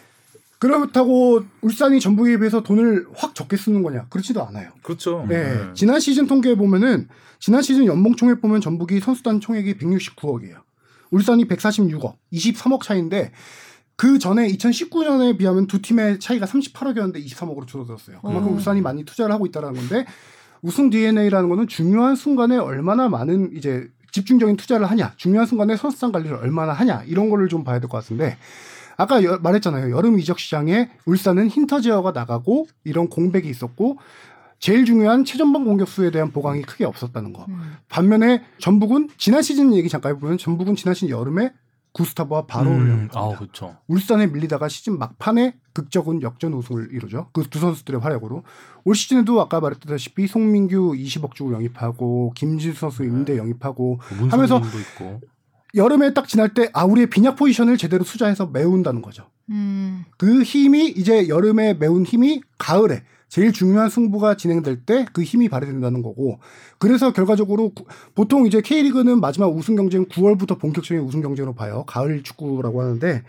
그렇다고 울산이 전북에 비해서 돈을 확 적게 쓰는 거냐? 그렇지도 않아요. 그렇죠. 네. 네. 지난 시즌 통계에 보면은 지난 시즌 연봉 총액 보면 전북이 선수단 총액이 169억이에요. 울산이 146억, 23억 차이인데 그 전에 2019년에 비하면 두 팀의 차이가 38억이었는데 23억으로 줄어들었어요. 그만큼 음. 울산이 많이 투자를 하고 있다라는 건데 우승 DNA라는 거는 중요한 순간에 얼마나 많은 이제 집중적인 투자를 하냐, 중요한 순간에 선수단 관리를 얼마나 하냐 이런 거를 좀 봐야 될 것 같은데 아까 여- 말했잖아요. 여름 이적 시장에 울산은 힌터제어가 나가고 이런 공백이 있었고 제일 중요한 최전방 공격수에 대한 보강이 크게 없었다는 거. 음. 반면에 전북은 지난 시즌 얘기 잠깐 해보면 전북은 지난 시즌 여름에 구스타보와 바로를 음, 영입합니다. 아 그렇죠. 울산에 밀리다가 시즌 막판에 극적은 역전 우승을 이루죠. 그 두 선수들의 활약으로 올 시즌에도 아까 말했다시피 송민규 20억 주고 영입하고 김진수 선수 임대 영입하고 하면서 문선민도 있고. 여름에 딱 지날 때 아 우리의 빈약 포지션을 제대로 투자해서 메운다는 거죠. 음. 그 힘이 이제 여름에 메운 힘이 가을에 제일 중요한 승부가 진행될 때 그 힘이 발휘된다는 거고 그래서 결과적으로 구- 보통 이제 K리그는 마지막 우승 경쟁 9월부터 본격적인 우승 경쟁으로 봐요. 가을 축구라고 하는데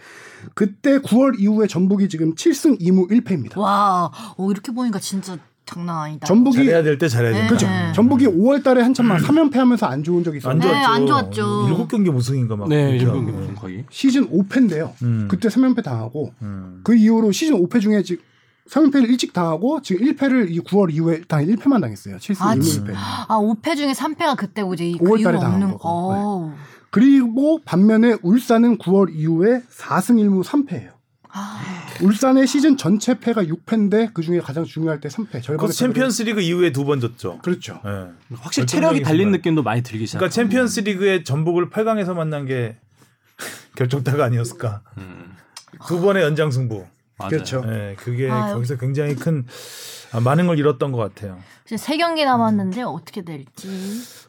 그때 9월 이후에 전북이 지금 7승 2무 1패입니다. 와, 오, 이렇게 보니까 진짜 장난 아니다. 전북이 잘해야 될 때 잘해야 네. 된다. 그렇죠. 네. 전북이 5월 달에 한참만 3연패하면서 안 좋은 적이 안 있었는데 네, 좋았죠. 안 좋았죠. 일곱 경기 무승인가 막. 네, 그렇게 일본 하고. 경기 거의. 시즌 5패인데요. 음. 그때 3연패 당하고 음. 그 이후로 시즌 5패 중에 지금 3연패를 일찍 당하고 지금 1패를 이 9월 이후에 단 1패만 당했어요. 7승 아, 1무 진- 1패. 아 5패 중에 3패가 그때고 이제 이- 그 5월 이후로 달에 당한 거고. 거. 그리고 반면에 울산은 9월 이후에 4승 1무 3패예요. 아, 울산의 시즌 전체 패가 6패인데 그 중에 가장 중요할 때 3패. 절반의 그래서 챔피언스리그 이후에 두 번 졌죠. 그렇죠. 예. 확실히 체력이 달린 순간. 느낌도 많이 들기 시작. 그러니까 챔피언스리그의 전북을 8강에서 만난 게 결정타가 아니었을까. 음, 두 번의 연장 승부. 맞아요. 그렇죠. 예, 그게 아유. 거기서 굉장히 큰 아, 많은 걸 잃었던 것 같아요. 이제 세 경기 남았는데 어떻게 될지.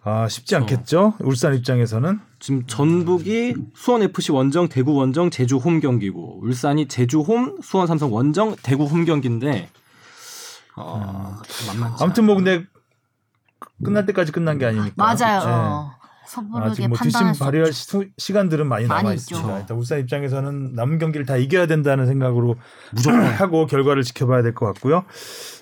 아 쉽지 않겠죠. 울산 입장에서는 지금 전북이 수원 FC 원정, 대구 원정, 제주 홈 경기고 울산이 제주 홈, 수원 삼성 원정, 대구 홈 경기인데 어, 만만치 아무튼 뭐 근데 끝날 때까지 끝난 게 아니니까. 맞아요. 예. 아직 뭐 뒷심 수 발휘할. 시, 시간들은 많이 많이 남아 있죠. 있습니다. 일단 울산 입장에서는 남은 경기를 다 이겨야 된다는 생각으로 무조건 하고 결과를 지켜봐야 될 것 같고요.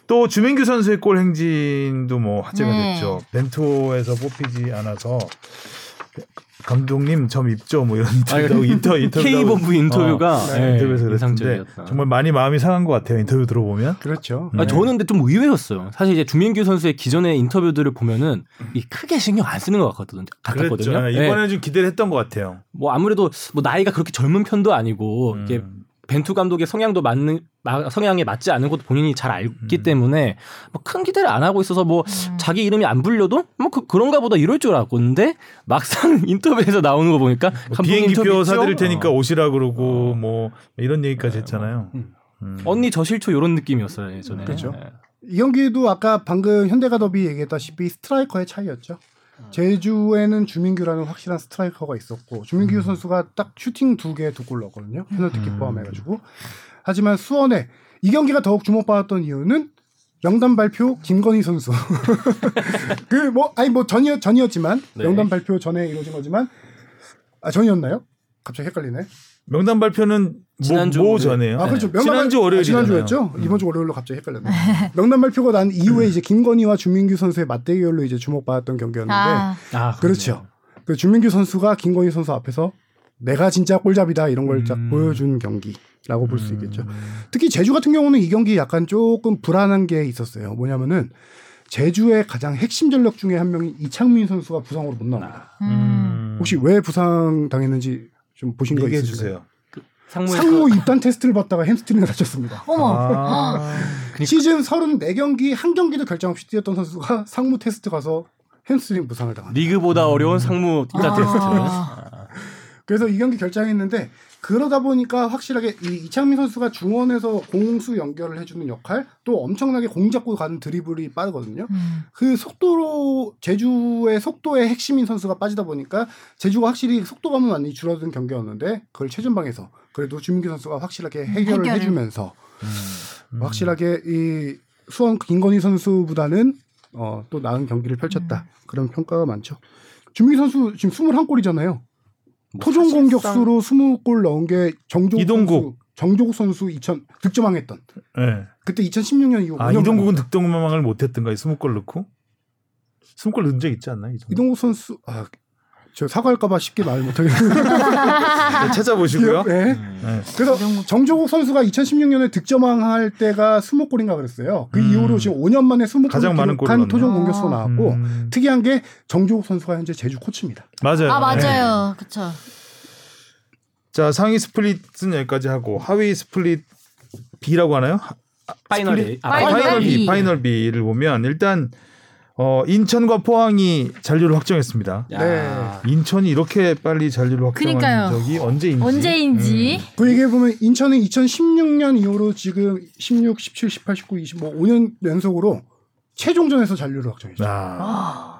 또 주민규 선수의 골 행진도 뭐 화제가 네. 됐죠. 벤투에서 뽑히지 않아서 감독님 점 입죠 뭐 이런 인터뷰 인터 인터뷰 K 본부 인터뷰가 어, 네, 인터뷰에서 그랬는데 인상적이었다. 정말 많이 마음이 상한 것 같아요. 인터뷰 들어보면. 그렇죠. 아, 저는 근데 좀 의외였어요. 사실 이제 주민규 선수의 기존의 인터뷰들을 보면은 이 크게 신경 안 쓰는 것 같거든요. 같았거든요. 네, 네. 이번에는 좀 기대를 했던 것 같아요. 뭐 아무래도 뭐 나이가 그렇게 젊은 편도 아니고 음. 이게 벤투 감독의 성향도 맞는 마- 성향에 맞지 않은 것도 본인이 잘 음. 알기 때문에 뭐큰 기대를 안 하고 있어서 뭐 음. 자기 이름이 안 불려도 뭐 그, 그런가 보다 이럴 줄 알았고 근데 막상 인터뷰에서 나오는 거 보니까 뭐 비행기표? 사드릴 테니까 어. 오시라 그러고 뭐 이런 얘기까지 했잖아요. 음. 음. 언니 저 실초 이런 느낌이었어요 예전에 그렇죠. 네. 이 경기도 아까 방금 현대가 더비 얘기했다시피 스트라이커의 차이였죠. 제주에는 주민규라는 확실한 스트라이커가 있었고 주민규 선수가 딱 슈팅 두개두골 넣었거든요. 페널티킥 음. 포함해가지고. 하지만 수원에 이 경기가 더욱 주목받았던 이유는 명단 발표 김건희 선수. 그 뭐 아니 뭐 전이었 전이었지만 네. 명단 발표 전에 이루어진 거지만 아 전이었나요? 갑자기 헷갈리네. 명단 발표는 지난주 뭐, 뭐. 전에요? 아 그렇죠. 네. 지난주 월요일 지난주였죠. 이번 주 월요일로 갑자기 헷갈렸네. 명단 발표가 난 이후에 이제 김건희와 주민규 선수의 맞대결로 이제 주목받았던 경기였는데 아, 아 그렇죠. 그 주민규 선수가 김건희 선수 앞에서 내가 진짜 꼴잡이다 이런 걸딱 음. 보여준 경기라고 볼수 있겠죠. 음. 특히 제주 같은 경우는 이 경기 약간 조금 불안한 게 있었어요. 뭐냐면은 제주의 가장 핵심 전력 중에 한 명인 이창민 선수가 부상으로 못 나옵니다. 음. 혹시 왜 부상 당했는지 좀 보신 거 얘기해 있으세요? 주세요. 상무에서 상무 입단 테스트를 받다가 햄스트링을 다쳤습니다. 어머. 아, 시즌 34경기 한 경기도 결장 없이 뛰었던 선수가 상무 테스트 가서 햄스트링 부상을 당합니다. 리그보다 어려운 상무 입사 아. 테스트 그래서 이 경기 결장했는데 그러다 보니까 확실하게 이 이창민 선수가 중원에서 공수 연결을 해주는 역할 또 엄청나게 공 잡고 가는 드리블이 빠르거든요. 음. 그 속도로 제주의 속도의 핵심인 선수가 빠지다 보니까 제주가 확실히 속도감은 많이 줄어든 경기였는데 그걸 최전방에서 그래도 주민규 선수가 확실하게 해결을 해결을. 해주면서 음. 확실하게 이 수원 김건희 선수보다는 어, 또 나은 경기를 펼쳤다 그런 평가가 많죠. 주민규 선수 지금 21골이잖아요. 토종 뭐 사실상- 공격수로 20골 넣은 게 정조국 이동국. 선수, 정조국 선수 2000 득점왕했던 네. 그때 2016년 이후 아 5년 이동국은 만에 득점망을 못했던가 20골 넣고 20골 넣은 적 있지 않나 이동국? 이동국 선수 아, 저 사과할까봐 쉽게 말 못하겠어요. 네, 찾아보시고요. 네. 네. 그래서. 정조국 선수가 2016년에 득점왕 할 때가 20골인가 그랬어요. 그 음. 이후로 지금 5년 만에 20골을 가장 많은 넣었네요. 토종 공격수가 나왔고 음. 특이한 게 정조국 선수가 현재 제주 코치입니다. 맞아요. 아 네. 맞아요. 그쵸. 자 상위 스플릿은 여기까지 하고 하위 스플릿 B라고 하나요? final split- A. 아, final final B, B. final B를 보면 일단 어, 인천과 포항이 잔류를 확정했습니다. 야. 네. 인천이 이렇게 빨리 잔류를 확정한 그니까요. 적이 언제인지. 언제인지. 그 얘기해 보면 인천은 2016년 이후로 지금 16, 17, 18, 19, 20, 뭐 5년 연속으로 최종전에서 잔류를 확정했죠. 음. 아,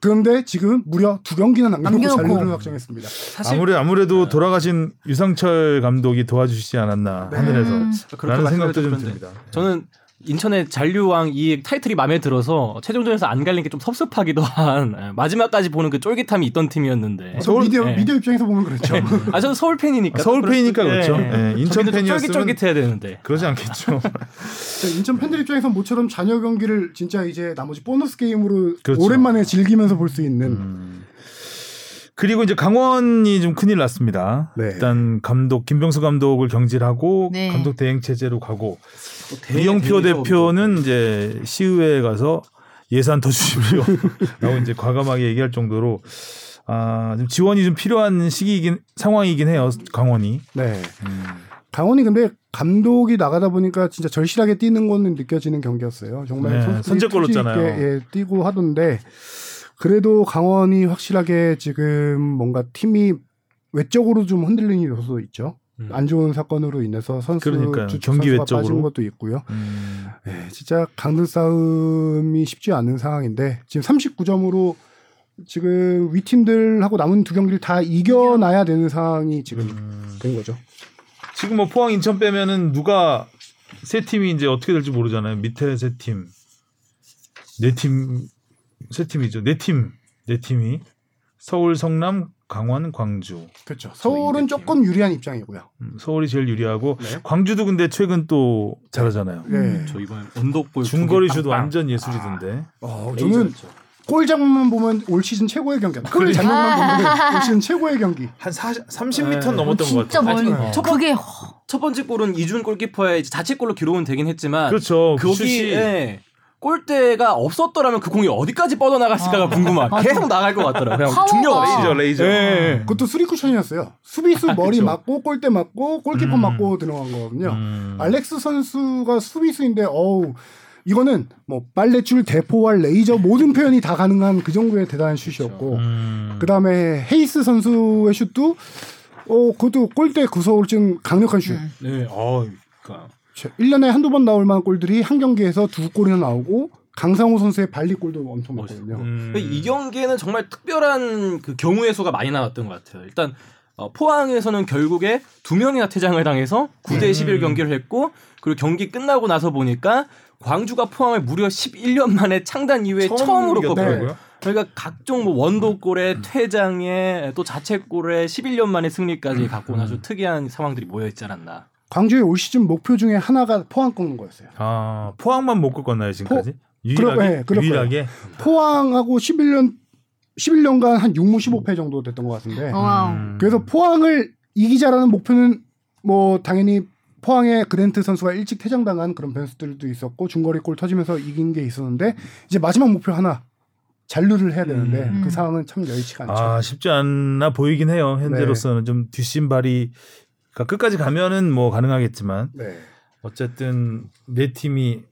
그런데 지금 무려 두 경기나 남겨놓고. 잔류를 확정했습니다. 사실 아무래 아무래도 돌아가신 유상철 감독이 도와주시지 않았나 네. 하늘에서 음. 라는 생각도 좀 듭니다. 저는 인천의 잔류왕 이 타이틀이 마음에 들어서 최종전에서 안 갈린 게 좀 섭섭하기도 한 예, 마지막까지 보는 그 쫄깃함이 있던 팀이었는데. 서울 미디어 예. 미디어 입장에서 보면 그렇죠. 아 저는 서울 팬이니까. 서울 또 그럴 팬이니까 수- 그렇죠. 예. 예, 인천 팬이었으면 쫄깃쫄깃해야 되는데. 그러지 않겠죠. 자, 인천 팬들 입장에서 모처럼 잔여 경기를 진짜 이제 나머지 보너스 게임으로 그렇죠. 오랜만에 즐기면서 볼 수 있는 음. 그리고 이제 강원이 좀 큰일 났습니다. 네. 일단 감독 김병수 감독을 경질하고 네. 감독 대행 체제로 가고 이영표 대행이죠. 대표는 이제 시의회에 가서 예산 더 주십시오. 라고 이제 과감하게 얘기할 정도로 아, 좀 지원이 좀 필요한 시기이긴 상황이긴 해요. 강원이. 네. 음. 강원이 근데 감독이 나가다 보니까 진짜 절실하게 뛰는 거는 느껴지는 경기였어요. 정말 네, 선수들이 선제골 투지 넣었잖아요. 있게, 예, 뛰고 하던데 그래도 강원이 확실하게 지금 뭔가 팀이 외적으로 좀 흔들리는 요소도 있죠. 음. 안 좋은 사건으로 인해서 선수 그러니까요. 주축 경기 선수가 외적으로. 빠진 것도 있고요. 음. 네, 진짜 강등 싸움이 쉽지 않은 상황인데 지금 39점으로 지금 위 팀들하고 남은 두 경기를 다 이겨놔야 되는 상황이 지금 음. 된 거죠. 지금 뭐 포항 인천 빼면은 누가 세 팀이 이제 어떻게 될지 모르잖아요. 밑에 세 팀, 네 팀, 세 팀이죠. 네 팀, 네 팀이 서울, 성남, 강원, 광주. 그렇죠. 서울은 이제 조금 유리한 입장이고요. 음, 서울이 제일 유리하고 네. 광주도 근데 최근 또 잘하잖아요. 네. 저 이번에 언덕볼 중거리 빵빵. 완전 예술이던데. 어, 레이저였죠. 저는 골 장면만 보면 올 시즌 최고의 경기. 골 장면만 보면 올 시즌 최고의 경기. 한 40, 30m 네. 넘었던 것 진짜 같아요. 멀리. 아니, 첫 번- 그게 첫 번째 골은 이준 골키퍼의 이제 자책골로 기록은 되긴 했지만 그렇죠. 그 거기에 골대가 없었더라면 그 공이 어디까지 뻗어나갔을까가 아, 궁금한. 맞아. 계속 나갈 것 같더라고요. 그냥 중력. 레이저, 레이저. 예. 그것도 쓰리 쿠션이었어요. 수비수 머리 그쵸. 맞고 골대 맞고 골키퍼 음. 맞고 들어간 거거든요. 음. 알렉스 선수가 수비수인데 어우 이거는 뭐 빨래줄 대포와 레이저 모든 표현이 다 가능한 그 정도의 대단한 슛이었고 음. 그다음에 헤이스 선수의 슛도 어 그것도 골대 구서울증 강력한 슛. 음. 네. 어, 그러니까 1년에 한두 번 나올 만한 골들이 한 경기에서 두 골이나 나오고 강상호 선수의 발리골도 엄청 많거든요. 음. 이 경기에는 정말 특별한 그 경우의 수가 많이 나왔던 것 같아요. 일단 어, 포항에서는 결국에 두 명이나 퇴장을 당해서 9대 11 경기를 했고 그리고 경기 끝나고 나서 보니까 광주가 포항을 무려 11년 만에 창단 이후에 처음 처음으로. 꺾어요. 그러니까 각종 뭐 원더골에 퇴장에 또 자책골에 11년 만에 승리까지 갖고 나서 특이한 상황들이 모여 있지 않았나. 광주의 올 시즌 목표 중에 하나가 포항 꺾는 거였어요. 아, 포항만 못 꺾었나요, 지금까지? 그러- 유일하게? 네, 그럴 유일하게? 포항하고 11년 11년간 한 6무 15패 정도 됐던 것 같은데 와우. 음. 그래서 포항을 이기자라는 목표는 뭐 당연히 포항의 그랜트 선수가 일찍 퇴장당한 그런 변수들도 있었고 중거리 골 터지면서 이긴 게 있었는데 이제 마지막 목표 하나 잔류를 해야 되는데 음. 그 상황은 참 여의치가 않죠. 아, 쉽지 않나 보이긴 해요. 현재로서는 네. 좀 뒷심발이 그러니까 끝까지 가면은 뭐 가능하겠지만 네. 어쨌든 네 팀이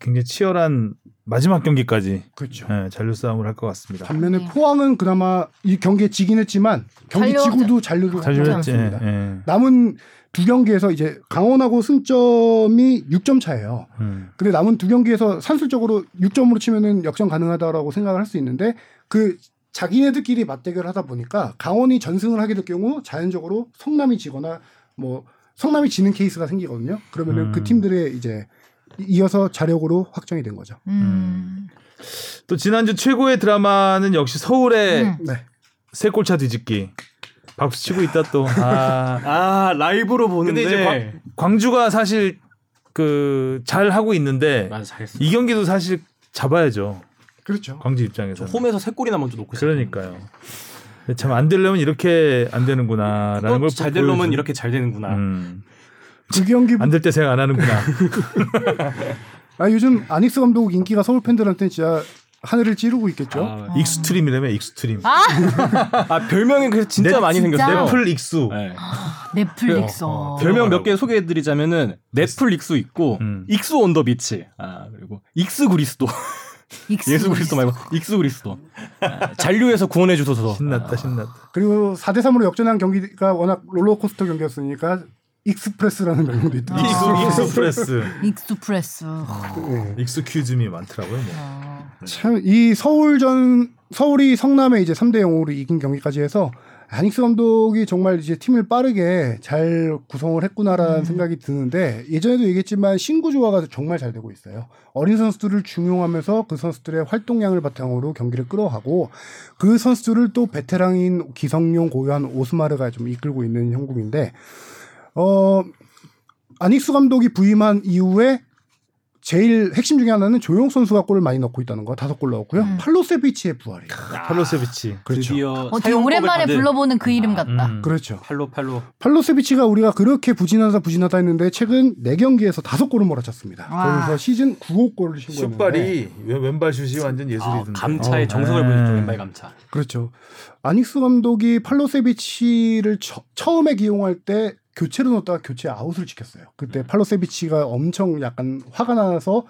굉장히 치열한 마지막 경기까지 그렇죠. 예, 잔류 싸움을 할 것 같습니다. 반면에 네. 포항은 그나마 이 경기에 지긴 했지만 경기 잔류- 지고도 잔류를 하지 잔류했지. 않았습니다. 예. 남은 두 경기에서 이제 강원하고 승점이 6점 차예요. 음. 근데 남은 두 경기에서 산술적으로 6점으로 치면은 역전 가능하다라고 생각을 할 수 있는데 그 자기네들끼리 맞대결을 하다 보니까 강원이 전승을 하게 될 경우 자연적으로 성남이 지거나 뭐 성남이 지는 케이스가 생기거든요. 그러면은 음. 그 팀들의 이제 이어서 자력으로 확정이 된 거죠. 음. 또 지난주 최고의 드라마는 역시 서울의 음. 네. 세 골차 뒤집기. 박수 치고 있다 또. 아. 아 라이브로 보는데 근데 이제 광 주가 사실 그 잘 하고 있는데 맞아. 이 경기도 사실 잡아야죠. 그렇죠. 광주 입장에서. 홈에서 세 골이나 먼저 놓고. 그러니까요. 참 안 되려면 이렇게 안 되는구나라는 걸 잘 되려면 이렇게 잘 되는구나. 음. 그 경기 안 될 때 생각 안 하는구나. 아 요즘 아닉스 감독 인기가 서울 팬들한테 진짜 하늘을 찌르고 있겠죠. 아, extreme이라며 extreme. 아 아, 별명이 그래서 진짜 넷- 많이? 생겼어요. 넷플 익수. 네. 넷플릭스. 어, 어, 별명 몇 개 소개해드리자면은 넷플릭스 있고 음. 익수 on the beach 아 그리고 익수 그리스도 예수 그리스도 말고 익수 그리스도 아, 잔류에서 구원해 주소서 신났다 신났다. 그리고 4대 3으로 역전한 경기가 워낙 롤러코스터 경기였으니까 express라는 별명도 있더라고요. 익수 express. express. 네. 익스큐즘이 많더라고요. 뭐. 어. 참이 서울전 서울이 성남에 이제 3대 0으로 이긴 경기까지 해서 아닉스 감독이 정말 이제 팀을 빠르게 잘 구성을 했구나라는 음. 생각이 드는데 예전에도 얘기했지만 신구 조화가 정말 잘 되고 있어요. 어린 선수들을 중용하면서 그 선수들의 활동량을 바탕으로 경기를 끌어가고 그 선수들을 또 베테랑인 기성용 고유한 오스마르가 좀 이끌고 있는 형국인데 어 아닉스 감독이 부임한 이후에 제일 핵심 중에 하나는 조용 선수가 골을 많이 넣고 있다는 거 다섯 골 넣었고요. 음. 팔로세비치의 부활이에요. 팔로세비치. 그렇죠. 드디어 어, 오랜만에 받은 불러보는 그 이름 같다. 음. 그렇죠. 팔로 팔로 팔로세비치가 우리가 그렇게 부진하다 부진하다 했는데 최근 4경기에서 다섯 골을 몰아쳤습니다. 와. 그러면서 시즌 9호 골을 신고했는데 슛발이 왼- 왼발 슛이 완전 아, 예술이던데. 감차의 어. 정석을 네. 보여줬죠 왼발 감차. 그렇죠. 아닉스 감독이 팔로세비치를 처, 처음에 기용할 때 교체로 넣었다가 교체 아웃을 지켰어요. 그때 팔로세비치가 엄청 약간 화가 나서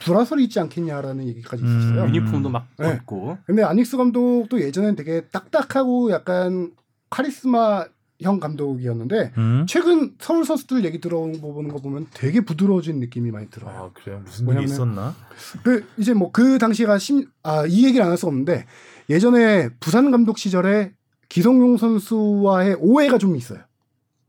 불화설이 있지 않겠냐라는 얘기까지 음. 있었어요. 유니폼도 막 네. 벗고 근데 아닉스 감독도 예전엔 되게 딱딱하고 약간 카리스마 형 감독이었는데 음? 최근 서울 선수들 얘기 들어보는 거 보면 되게 부드러워진 느낌이 많이 들어요. 아 그래요? 무슨 일이 있었나? 그 이제 뭐 그 당시가 심 아 이 얘기를 안 할 수 없는데 예전에 부산 감독 시절에 기성용 선수와의 오해가 좀 있어요.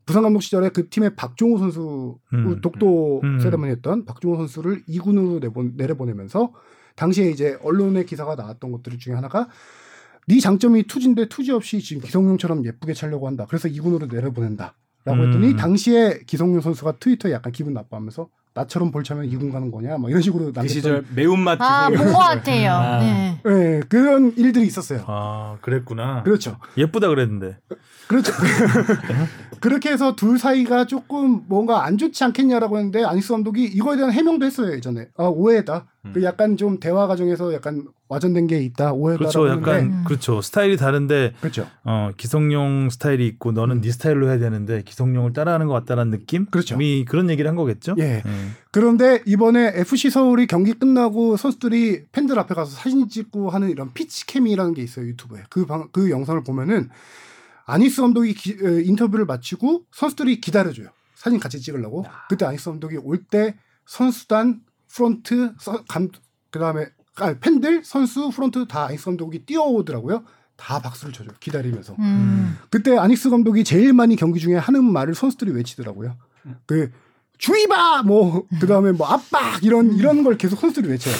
부산 감독 시절에 그 팀의 박종호 선수 음. 독도 음. 세레머니 했던 박종호 선수를 2군으로 내보, 내려보내면서 당시에 이제 언론의 기사가 나왔던 것들 중에 하나가 네 장점이 투지인데 투지 없이 지금 기성용처럼 예쁘게 차려고 한다. 그래서 2군으로 내려보낸다. 라고 했더니 음. 당시에 기성용 선수가 트위터에 약간 기분 나빠하면서 나처럼 볼 차면 2군 가는 거냐 막 이런 식으로 그 시절 매운맛 아, 기성용. 본것 같아요. 아. 네. 네, 그런 일들이 있었어요. 아 그랬구나. 그렇죠. 예쁘다 그랬는데. 그렇죠. 그렇게 해서 둘 사이가 조금 뭔가 안 좋지 않겠냐라고 했는데 아니스 감독이 이거에 대한 해명도 했어요 예전에. 아 오해다. 음. 그 약간 좀 대화 과정에서 약간 와전된 게 있다. 오해다라고 그렇죠. 약간 음. 그렇죠. 스타일이 다른데 그렇죠. 어 기성용 스타일이 있고 너는 네 스타일로 해야 되는데 기성용을 따라하는 것 같다라는 느낌? 그렇죠. 이 그런 얘기를 한 거겠죠? 예. 예. 그런데 이번에 FC 서울이 경기 끝나고 선수들이 팬들 앞에 가서 사진 찍고 하는 이런 피치 캠이라는 게 있어요 유튜브에. 그방그 영상을 보면은 안익수 감독이 기- 에, 인터뷰를 마치고 선수들이 기다려줘요. 사진 같이 찍으려고. 그때 안익수 감독이 올 때 선수단 프론트 서- 감 그다음에 아, 팬들 선수 프론트 다 안익수 감독이 뛰어오더라고요. 다 박수를 쳐줘요. 기다리면서. 음. 그때 안익수 감독이 제일 많이 경기 중에 하는 말을 선수들이 외치더라고요. 그 주위 봐 뭐 그다음에 뭐 압박 이런 이런 걸 계속 선수들이 외쳐요.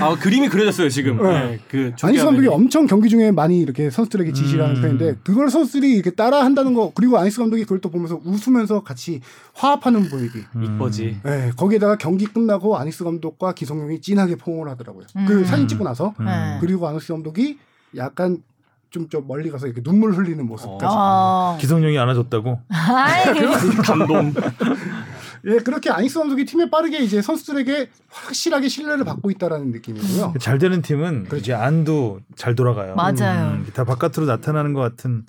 아 그림이 그려졌어요 지금. 네. 네, 그 안익수 감독이. 엄청 경기 중에 많이 이렇게 선수들에게 지시를 하는 음. 편인데 그걸 선수들이 이렇게 따라 한다는 거 그리고 아닉스 감독이 그걸 또 보면서 웃으면서 같이 화합하는 분위기. 음. 이뻐지. 네, 거기에다가 경기 끝나고 아닉스 감독과 기성용이 진하게 포옹을 하더라고요. 그 음. 사진 찍고 나서 음. 네. 그리고 아닉스 감독이 약간 좀 좀 멀리 가서 이렇게 눈물 흘리는 모습까지. 어. 기성용이 안아줬다고. 감동. 예, 그렇게 아닉스 감독이 팀에 빠르게 이제 선수들에게 확실하게 신뢰를 받고 있다라는 느낌이고요. 잘 되는 팀은 이제 안도 잘 돌아가요. 맞아요. 음, 다 바깥으로 나타나는 것 같은.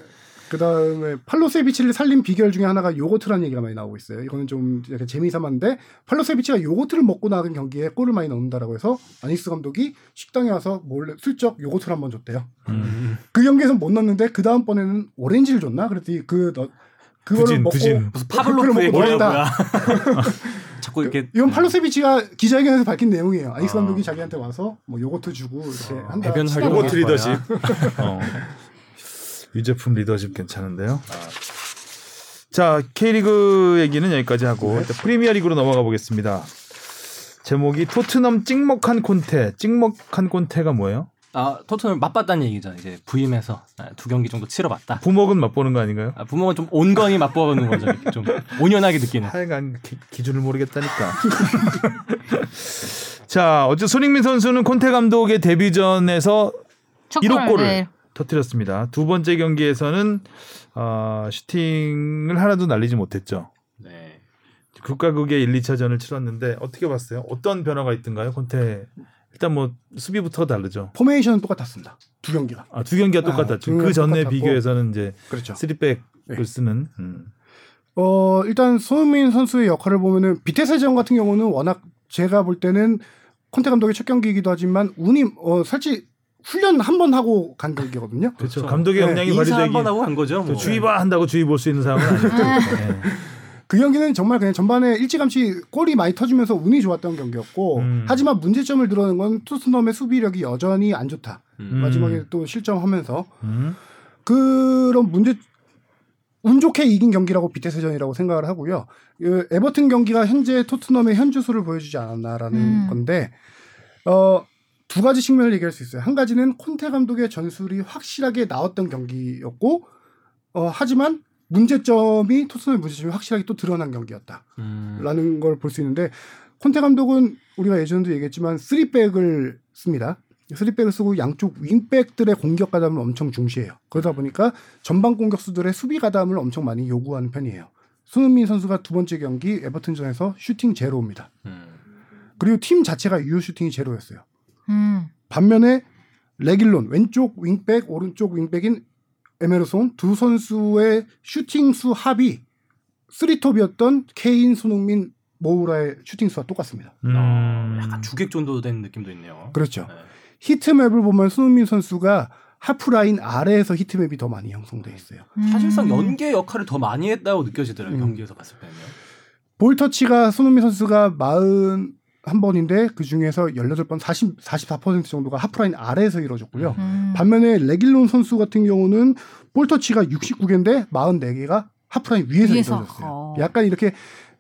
그 다음에 팔로세비치를 살린 비결 중에 하나가 요거트라는 얘기가 많이 나오고 있어요. 이거는 좀 약간 재미삼았는데 팔로세비치가 요거트를 먹고 나간 경기에 골을 많이 넣는다라고 해서 안익수 감독이 식당에 와서 몰래 슬쩍 요거트를 한번 줬대요. 음. 그 경기에서 못 넣었는데 그 다음 번에는 오렌지를 줬나? 그랬더니 그 너, 그거를 부진, 먹고 부진. 무슨 파블로프의. 뭐야. 자꾸 이렇게 이건 팔로세비치가 기자회견에서 밝힌 내용이에요. 안익수 아. 감독이 자기한테 와서 뭐 요거트 주고 이렇게 아, 한다. 시간을 활용을 요거트. 리더십. 어. 유제품 리더십 괜찮은데요. 자, K리그 얘기는 여기까지 하고 일단 프리미어리그로 넘어가 보겠습니다. 제목이 토트넘 찍먹한 콘테. 찍먹한 콘테가 뭐예요? 아 토트넘 맛봤다는 얘기죠. 이제 부임해서 아, 두 경기 정도 치러봤다. 부먹은 맛보는 거 아닌가요? 아, 부모가 좀 온건히 맛보는 거죠. 좀 온연하게 느끼는. 하여간 기, 준을 모르겠다니까. 자, 어제 손흥민 선수는 콘테 감독의 데뷔전에서 첫 1호 골을 네. 터뜨렸습니다. 두 번째 경기에서는 어, 슈팅을 하나도 날리지 못했죠. 네. 극과 극의 1, 2차전을 치렀는데 어떻게 봤어요? 어떤 변화가 있던가요? 콘테 일단 뭐 수비부터 다르죠. 포메이션은 똑같았습니다. 두 경기가. 아, 두 경기가 아, 똑같았죠. 두 경기가 그 전에 똑같았고. 비교해서는 이제 그렇죠. 쓰리백을 네. 쓰는 음. 어, 일단 손흥민 선수의 역할을 보면은 비테세전 같은 경우는 워낙 제가 볼 때는 콘테 감독의 첫 경기이기도 하지만 운이 어 사실 훈련 한 번 하고 간 경기거든요. 그렇죠. 그렇죠. 감독의 네, 역량이 인사 발휘되기 한번 하고 간 거죠. 또 뭐. 주의 봐 한다고 주의 볼 수 있는 사람은 아니죠. 네. 그 경기는 정말 그냥 전반에 일찌감치 골이 많이 터지면서 운이 좋았던 경기였고 음. 하지만 문제점을 드러낸 건 토트넘의 수비력이 여전히 안 좋다. 음. 음. 마지막에 또 실점하면서 음. 그런 문제 운 좋게 이긴 경기라고 비태세전이라고 생각을 하고요. 그 에버튼 경기가 현재 토트넘의 현주소를 보여주지 않았나라는 음. 건데 어, 두 가지 측면을 얘기할 수 있어요. 한 가지는 콘테 감독의 전술이 확실하게 나왔던 경기였고 어, 하지만 문제점이 토트넘의 문제점이 확실하게 또 드러난 경기였다. 음. 라는 걸볼 수 있는데 콘테 감독은 우리가 예전에도 얘기했지만 3백을 씁니다. 3백을 쓰고 양쪽 윙백들의 공격 가담을 엄청 중시해요. 그러다 보니까 전방 공격수들의 수비 가담을 엄청 많이 요구하는 편이에요. 손흥민 선수가 두 번째 경기 에버튼전에서 슈팅 제로입니다. 음. 그리고 팀 자체가 유효 슈팅이 제로였어요. 음. 반면에 레길론 왼쪽 윙백 오른쪽 윙백인 에메르손 두 선수의 슈팅 수 합이 쓰리톱이었던 케인 손흥민 모우라의 슈팅 수와 똑같습니다. 음. 어, 약간 주객전도 된 느낌도 있네요. 그렇죠. 네. heat map을 보면 손흥민 선수가 하프라인 아래에서 heat map이 더 많이 형성돼 있어요. 사실상 음. 연계 역할을 더 많이 했다고 느껴지더라고요. 음. 경기에서 봤을 때는요. 볼터치가 손흥민 선수가 41번인데 그 중에서 18번 40, 44% 정도가 하프라인 아래에서 이루어졌고요. 음. 반면에 레길론 선수 같은 경우는 볼터치가 69개인데 44개가 하프라인 위에서, 위에서. 이루어졌어요. 어. 약간 이렇게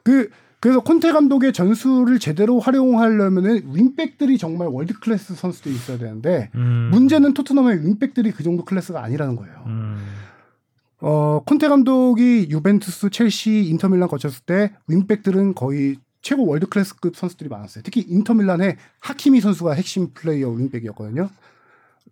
그 그래서 콘테 감독의 전술을 제대로 활용하려면은 윙백들이 정말 world class 선수들이 있어야 되는데 음. 문제는 토트넘의 윙백들이 그 정도 클래스가 아니라는 거예요. 음. 어, 콘테 감독이 유벤투스, 첼시, 인터밀란 거쳤을 때 윙백들은 거의 최고 world class급 선수들이 많았어요. 특히 인터밀란의 하키미 선수가 핵심 플레이어 윙백이었거든요.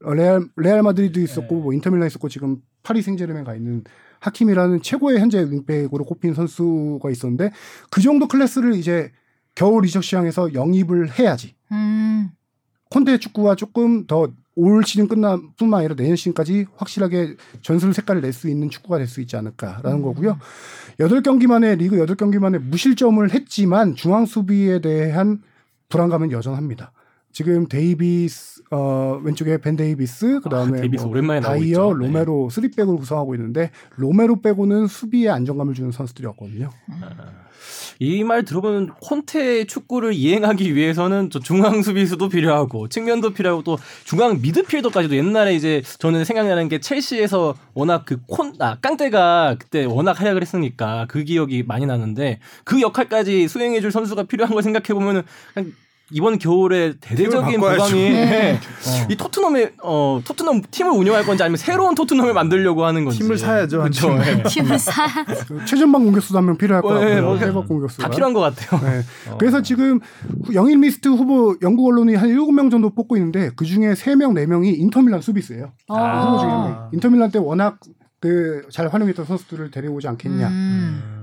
어, 레알 레알 마드리드 있었고 네. 뭐 인터밀란 있었고 지금 파리 생제르맹 가 있는 하키미라는 최고의 현재 윙백으로 꼽힌 선수가 있었는데 그 정도 클래스를 이제 겨울 이적 시장에서 영입을 해야지 음. 콘테 축구가 조금 더 올 시즌 끝난 뿐만 아니라 내년 시즌까지 확실하게 전술 색깔을 낼 수 있는 축구가 될 수 있지 않을까라는 거고요. 여덟 경기 만에 리그 여덟 경기 만에 무실점을 했지만 중앙 수비에 대한 불안감은 여전합니다. 지금 데이비스 어 왼쪽에 벤 데이비스 그다음에 아, 데이비스 뭐 오랜만에 다이어. 네. 로메로 쓰리백으로 구성하고 있는데 로메로 빼고는 수비에 안정감을 주는 선수들이었거든요. 이 말 들어보면 콘테 축구를 이행하기 위해서는 저 중앙 수비수도 필요하고 측면도 필요하고 또 중앙 미드필더까지도 옛날에 이제 저는 생각나는 게 첼시에서 워낙 그 콘 아 깡테가 그때 워낙 활약을 했으니까 그 기억이 많이 나는데 그 역할까지 수행해줄 선수가 필요한 걸 생각해 보면은 이번 겨울에 대대적인. 보강이 네. 이 토트넘의 어 토트넘 팀을 운영할 건지 아니면 새로운 토트넘을 만들려고 하는 건지 팀을 사야죠, 한 그렇죠. 팀. 예. 팀을 사. 그 최전방 공격수도 한 명 필요할 것 어, 예, 같고요. 뭐, 백업 공격수가 다 필요한 것 같아요. 네. 그래서 지금 영일 미스트 후보 영국 언론이 한 7명 정도 뽑고 있는데 그 중에 3명, 4명이 인터밀란 수비수예요. 어. 명. 인터밀란 때 워낙 그 잘 활용했던 선수들을 데려오지 않겠냐. 음.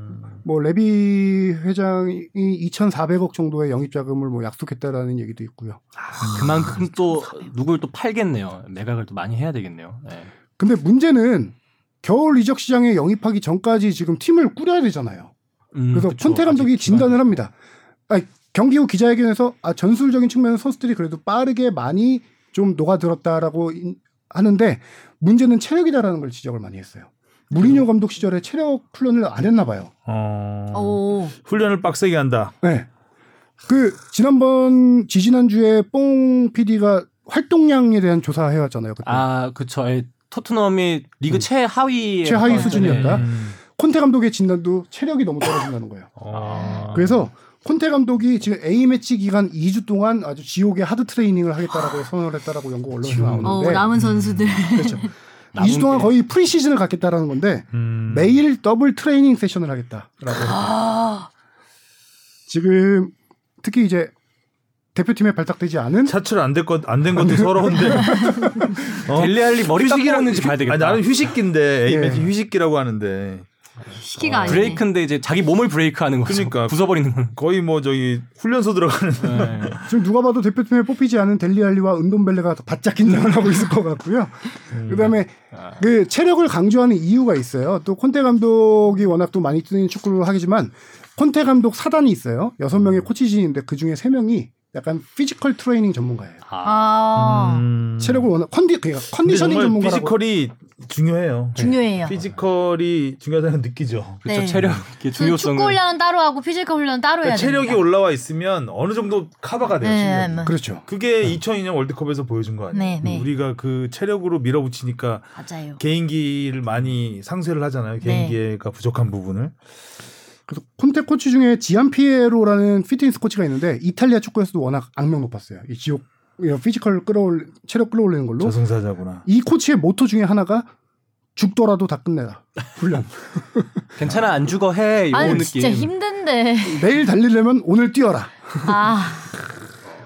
뭐 레비 회장이 2,400억 정도의 영입 자금을 뭐 약속했다라는 얘기도 있고요. 그만큼 또 누굴 또 팔겠네요. 매각을 또 많이 해야 되겠네요. 네. 근데 문제는 겨울 이적 시장에 영입하기 전까지 지금 팀을 꾸려야 되잖아요. 음, 그래서 그쵸. 콘테 감독이 진단을 합니다. 아니, 경기 후 기자회견에서 아, 전술적인 측면에서 선수들이 그래도 빠르게 많이 좀 녹아들었다라고 인- 하는데 문제는 체력이다라는 걸 지적을 많이 했어요. 무리뉴 감독 시절에 체력 훈련을 안 했나 봐요. 어. 오. 훈련을 빡세게 한다. 네. 그 지난번 지지난 주에 뽕 PD가 활동량에 대한 조사 해 왔잖아요. 그때. 아, 그쵸. 예, 토트넘이 리그 최하위 음. 최하위 수준이었다. 음. 콘테 감독의 진단도 체력이 너무 떨어진다는 거예요. 어. 그래서 콘테 감독이 지금 A 매치 기간 2주 동안 아주 지옥의 hard training을 하겠다라고 선언을 했다라고 영국 언론에서 지옥. 어, 나오는데 남은 선수들. 그렇죠. 남은 2주 동안 게. 거의 preseason을 갖겠다라는 건데 음. 매일 double training session을 하겠다라고. 아. 지금 특히 이제 대표팀에 발탁되지 않은 차출 안된 것안된 것도 서러운데. 어? 델리알리 머리 깎고 휴식이라- 있는지 봐야 되겠다. 아니, 나는 휴식기인데 A 예. 매치 휴식기라고 하는데 시기가 아니네. 브레이크인데 이제 자기 몸을 브레이크하는 거죠. 그러니까. 부숴버리는 건. 거의 뭐 저기 훈련소 들어가는. 네. 지금 누가 봐도 대표팀에 뽑히지 않은 델리알리와 은돔벨레가 더 바짝 긴장을 하고 있을 것 같고요. 그다음에 그 체력을 강조하는 이유가 있어요. 또 콘테 감독이 워낙 또 많이 뛰는 축구를 하겠지만 콘테 감독 사단이 있어요. 여섯 명의 코치진인데 그 중에 세 명이 약간 physical training 전문가예요. 아, 음. 체력을 워낙 컨디 그러니까 conditioning 전문가라고 physical이 중요해요. 중요해요. physical이 중요하다는 걸 느끼죠. 그렇죠. 네. 체력의 그 중요성을 축구 훈련은 따로 하고 physical 훈련은 따로 해야 그러니까 체력이 됩니다. 올라와 있으면 어느 정도 커버가 돼요. 네. 뭐. 그렇죠. 그게 2002년 월드컵에서 보여준 거 아니에요? 네, 네. 우리가 그 체력으로 밀어붙이니까 맞아요. 개인기를 많이 상쇄를 하잖아요. 네. 개인기가 부족한 부분을. 그래서 콘테 코치 중에 지안 피에로라는 피트니스 코치가 있는데 이탈리아 축구에서도 워낙 악명 높았어요. 이 지옥 physical 끌어올 체력 끌어올리는 걸로 저승사자구나. 이 코치의 모토 중에 하나가 죽더라도 다 끝내라 훈련. 괜찮아 안 죽어 해 이런 느낌. 진짜 힘든데. 내일 달리려면 오늘 뛰어라. 아,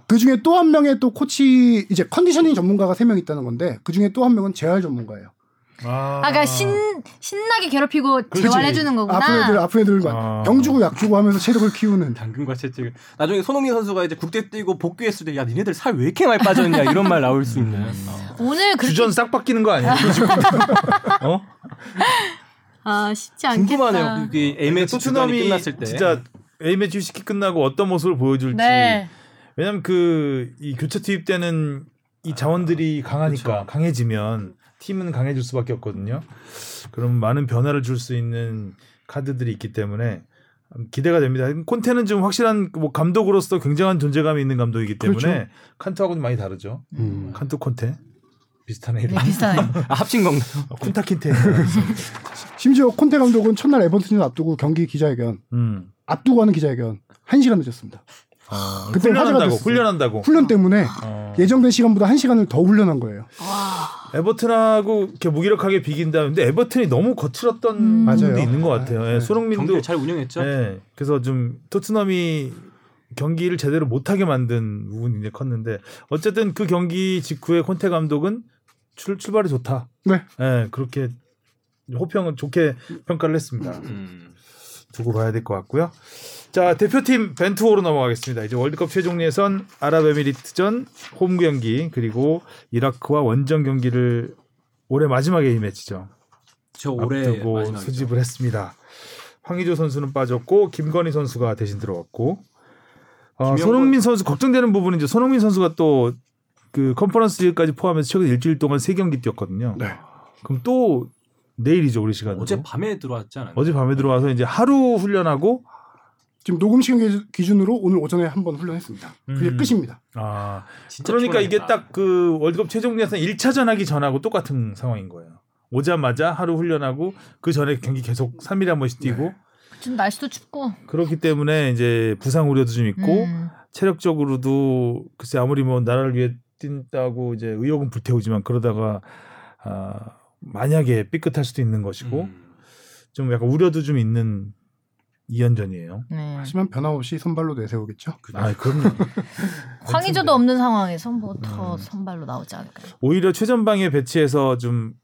그 중에 또 한 명의 또 코치 이제 conditioning 전문가가 세 명 있다는 건데 그 중에 또 한 명은 재활 전문가예요. 아, 아까 신 신나게 괴롭히고 재활해 주는 거구나. 아픈 애들 아픈 애들 아. 병 주고 약 주고 하면서 체력을 키우는. 당근과 채찍을 나중에 손흥민 선수가 이제 국대 뛰고 복귀했을 때 야 니네들 살 왜 이렇게 많이 빠졌냐 이런 말 나올 수 있는 어. 오늘 그렇게 주전 싹 바뀌는 거 아니야? 어? 아 쉽지 않겠다. 궁금하네요 그 A매치 토트넘이 끝났을 때 진짜 A 매치 휴식기 끝나고 어떤 모습을 보여줄지. 네. 왜냐면 그 이 교체 투입되는 이 자원들이 강하니까 강해지면 팀은 강해질 수밖에 없거든요. 그럼 많은 변화를 줄 수 있는 카드들이 있기 때문에 기대가 됩니다. 콘테는 좀 확실한 뭐 감독으로서 굉장한 존재감이 있는 감독이기 때문에 그렇죠. 칸트하고는 많이 다르죠. 음. 칸트 콘테 비슷한 이름. 네, 비슷하네. 아, 합친 건가요? 쿤타 킨테. 심지어 콘테 감독은 첫날 에버튼을 앞두고 경기 기자회견 음. 앞두고 하는 기자회견 1 시간 늦었습니다. 아, 그때 훈련한다고. 훈련한다고. 훈련 때문에 어. 예정된 시간보다 1시간을 더 훈련한 거예요. 와. 에버튼하고 이렇게 무기력하게 비긴다는데 에버튼이 너무 거칠었던 음. 맞아요. 있는 것 같아요. 예, 네. 손흥민도 잘 운영했죠. 예, 그래서 좀 토트넘이 경기를 제대로 못하게 만든 부분이 이제 컸는데 어쨌든 그 경기 직후에 콘테 감독은 출, 출발이 좋다. 네. 예, 그렇게 호평은 좋게 평가를 했습니다. 음. 두고 봐야 될 것 같고요. 자 대표팀 벤투호로 넘어가겠습니다. 이제 월드컵 최종 예선 아랍에미리트전 홈 경기 그리고 이라크와 원정 경기를 올해 마지막에 이 매치죠. 저 올해 마지막이죠. 수집을 했습니다. 황의조 선수는 빠졌고 김건희 선수가 대신 들어왔고 어, 손흥민 선수 걱정되는 부분은 이제 손흥민 선수가 또 그 컨퍼런스까지 포함해서 최근 일주일 동안 세 경기 뛰었거든요. 네. 그럼 또 내일이죠 우리 시간으로. 어제 밤에 들어왔지 않았나요? 어제 밤에 들어와서 이제 하루 훈련하고 지금 녹음 시간 기- 기준으로 오늘 오전에 한 번 훈련했습니다. 그게 음. 끝입니다. 아 진짜 그러니까 이게 피곤하겠다. 딱그 월드컵 최종 예선 1차전 하기 전하고 똑같은 상황인 거예요. 오자마자 하루 훈련하고 그 전에 경기 계속 3일에 한 번씩 뛰고 지금 날씨도 춥고. 그렇기 때문에 이제 부상 우려도 좀 있고 음. 체력적으로도 글쎄 아무리 뭐 나라를 위해 뛴다고 이제 의욕은 불태우지만 그러다가 아 만약에 삐끗할 수도 있는 것이고 음. 좀 약간 우려도 좀 있는 2연전이에요. 네. 하지만 변함없이 선발로 내세우겠죠. 아, 그럼요. 황의조도 없는 상황에서 뭐더 음. 선발로 나오지 않을까요? 오히려 최전방에 배치해서 좀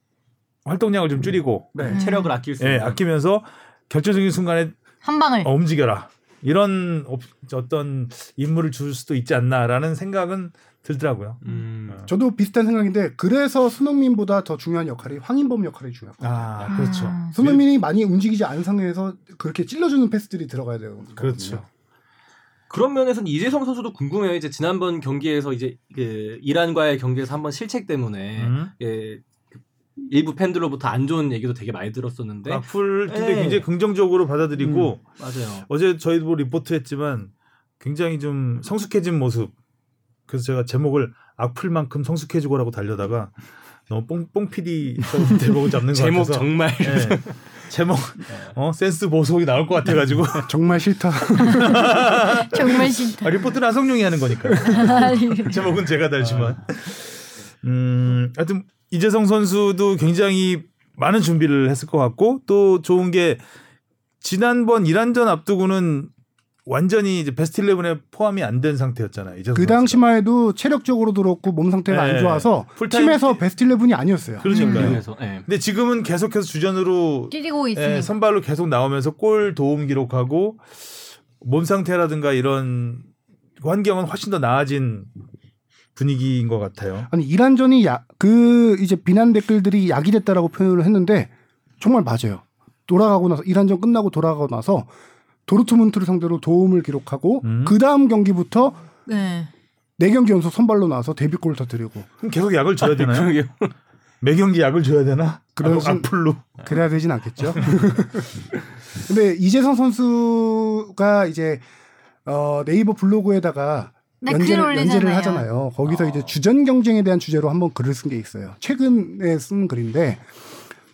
활동량을 좀 줄이고 네. 음. 체력을 아낄 수 예, 있는 아끼면서 결정적인 순간에 한 방을. 어, 움직여라. 이런 업- 어떤 임무를 줄 수도 있지 않나라는 생각은 들더라고요. 음. 저도 비슷한 생각인데 그래서 손흥민보다 더 중요한 역할이 황인범 역할이 중요합니다. 아, 그렇죠. 음. 손흥민이 많이 움직이지 않은 상황에서 그렇게 찔러주는 패스들이 들어가야 되요 그렇죠. 그런 면에서는 이재성 선수도 궁금해요. 이제 지난번 경기에서 이제 그 이란과의 경기에서 한번 실책 때문에 음. 예, 그 일부 팬들로부터 안 좋은 얘기도 되게 많이 들었었는데 악플 근데 네. 굉장히 긍정적으로 받아들이고 맞아요. 어제 저희도 뭐 리포트했지만 굉장히 좀 성숙해진 모습. 그래서 제가 제목을 악플만큼 성숙해지고라고 달려다가 너무 뽕 뽕피디 제목을 잡는 것 제목 같아서 정말 예. 제목 어 센스 보석이 나올 것 같아가지고 정말 싫다. 정말 싫다. 아, 리포트는 안성룡이 하는 거니까 제목은 제가 달지만 음 하여튼 이재성 선수도 굉장히 많은 준비를 했을 것 같고 또 좋은 게 지난번 이란전 앞두고는 완전히 이제 베스트 11에 포함이 안 된 상태였잖아요. 이재성 그. 당시만 해도 체력적으로도 그렇고 몸 상태가 네. 안 좋아서 팀에서 팀- 베스트 11이 아니었어요. 그러니까요. 그래서 예. 근데 지금은 계속해서 주전으로 뛰고 예, 있으니. 선발로 계속 나오면서 골 도움 기록하고 몸 상태라든가 이런 환경은 훨씬 더 나아진 분위기인 것 같아요. 아니 이란전이 야, 그 이제 비난 댓글들이 약이 됐다라고 표현을 했는데 정말 맞아요. 돌아가고 나서 이란전 끝나고 돌아가고 나서 도르트문트를 상대로 도움을 기록하고 음. 그 다음 경기부터 네. 네 경기 연속 선발로 나와서 데뷔골 터뜨리고 계속 약을 줘야 되나요? 그러게요. 매 경기 약을 줘야 되나? 그러진- 악- 악플로. 그래야 되진 않겠죠. 근데 이재성 선수가 이제 어, 네이버 블로그에다가 네, 연재를, 글 연재를. 하잖아요. 거기서 이제 주전 경쟁에 대한 주제로 한번 글을 쓴 게 있어요. 최근에 쓴 글인데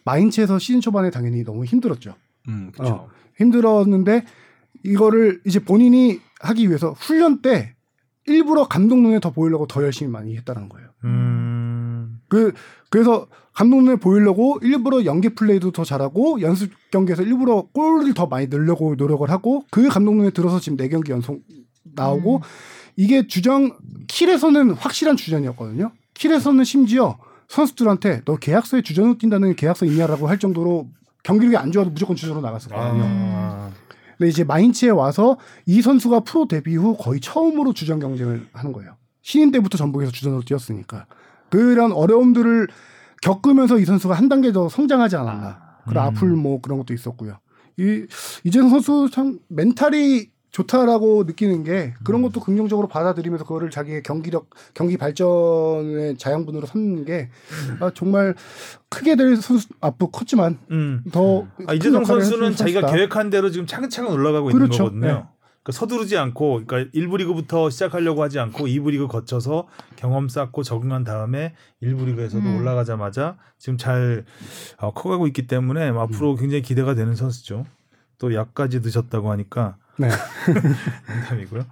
마인츠에서 시즌 초반에 당연히 너무 힘들었죠. 음, 그렇죠. 어, 힘들었는데 이거를 이제 본인이 하기 위해서 훈련 때 일부러 감독 눈에 더 보이려고 더 열심히 많이 했다는 거예요. 음. 그 그래서 감독 눈에 보이려고 일부러 연계 플레이도 더 잘하고 연습 경기에서 일부러 골을 더 많이 넣으려고 노력을 하고 그 감독 눈에 들어서 지금 네 경기 연속 나오고 음. 이게 주전 킬에서는 확실한 주전이었거든요. 킬에서는 심지어 선수들한테 너 계약서에 주전으로 뛴다는 계약서 있냐라고 할 정도로 경기력이 안 좋아도 무조건 주전으로 나갔었거든요. 아. 근데 이제 마인츠에 와서 이 선수가 프로 데뷔 후 거의 처음으로 주전 경쟁을 하는 거예요. 신인 때부터 전북에서 주전으로 뛰었으니까 그런 어려움들을 겪으면서 이 선수가 한 단계 더 성장하지 않았나. 그리고 음. 아플 뭐 그런 것도 있었고요. 이 이재성 선수 참 멘탈이 좋다라고 느끼는 게 그런 것도 긍정적으로 받아들이면서 그거를 자기의 경기력, 경기 발전의 자양분으로 삼는 게 아, 정말 크게 될 선수 앞으로 컸지만 음. 더 아, 큰 이재성 선수는 자기가 선수다. 계획한 대로 지금 차근차근 올라가고 그렇죠. 있는 거거든요. 네. 그러니까 서두르지 않고, 그러니까 1부 리그부터 시작하려고 하지 않고 2부 리그 거쳐서 경험 쌓고 적응한 다음에 1부 리그에서도 음. 올라가자마자 지금 잘 어, 커가고 있기 때문에 뭐 앞으로 굉장히 기대가 되는 선수죠. 또 약까지 드셨다고 하니까 네. 농담이고요.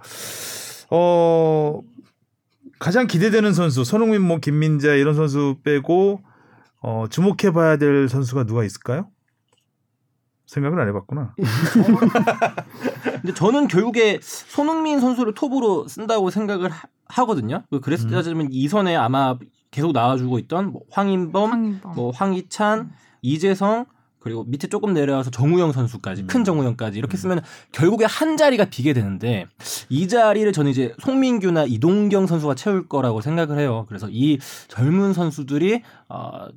어 가장 기대되는 선수 손흥민, 뭐 김민재 이런 선수 빼고 어, 주목해봐야 될 선수가 누가 있을까요? 생각을 안 해봤구나. 근데 저는 결국에 손흥민 선수를 톱으로 쓴다고 생각을 하, 거든요 음. 때 따지면 이선에 아마 계속 나와주고 있던 뭐 황인범, 황인범. 뭐 황희찬, 이재성 그리고 밑에 조금 내려와서 정우영 선수까지 음. 큰 정우영까지 이렇게 쓰면 결국에 한 자리가 비게 되는데 이 자리를 저는 이제 송민규나 이동경 선수가 채울 거라고 생각을 해요. 그래서 이 젊은 선수들이 어,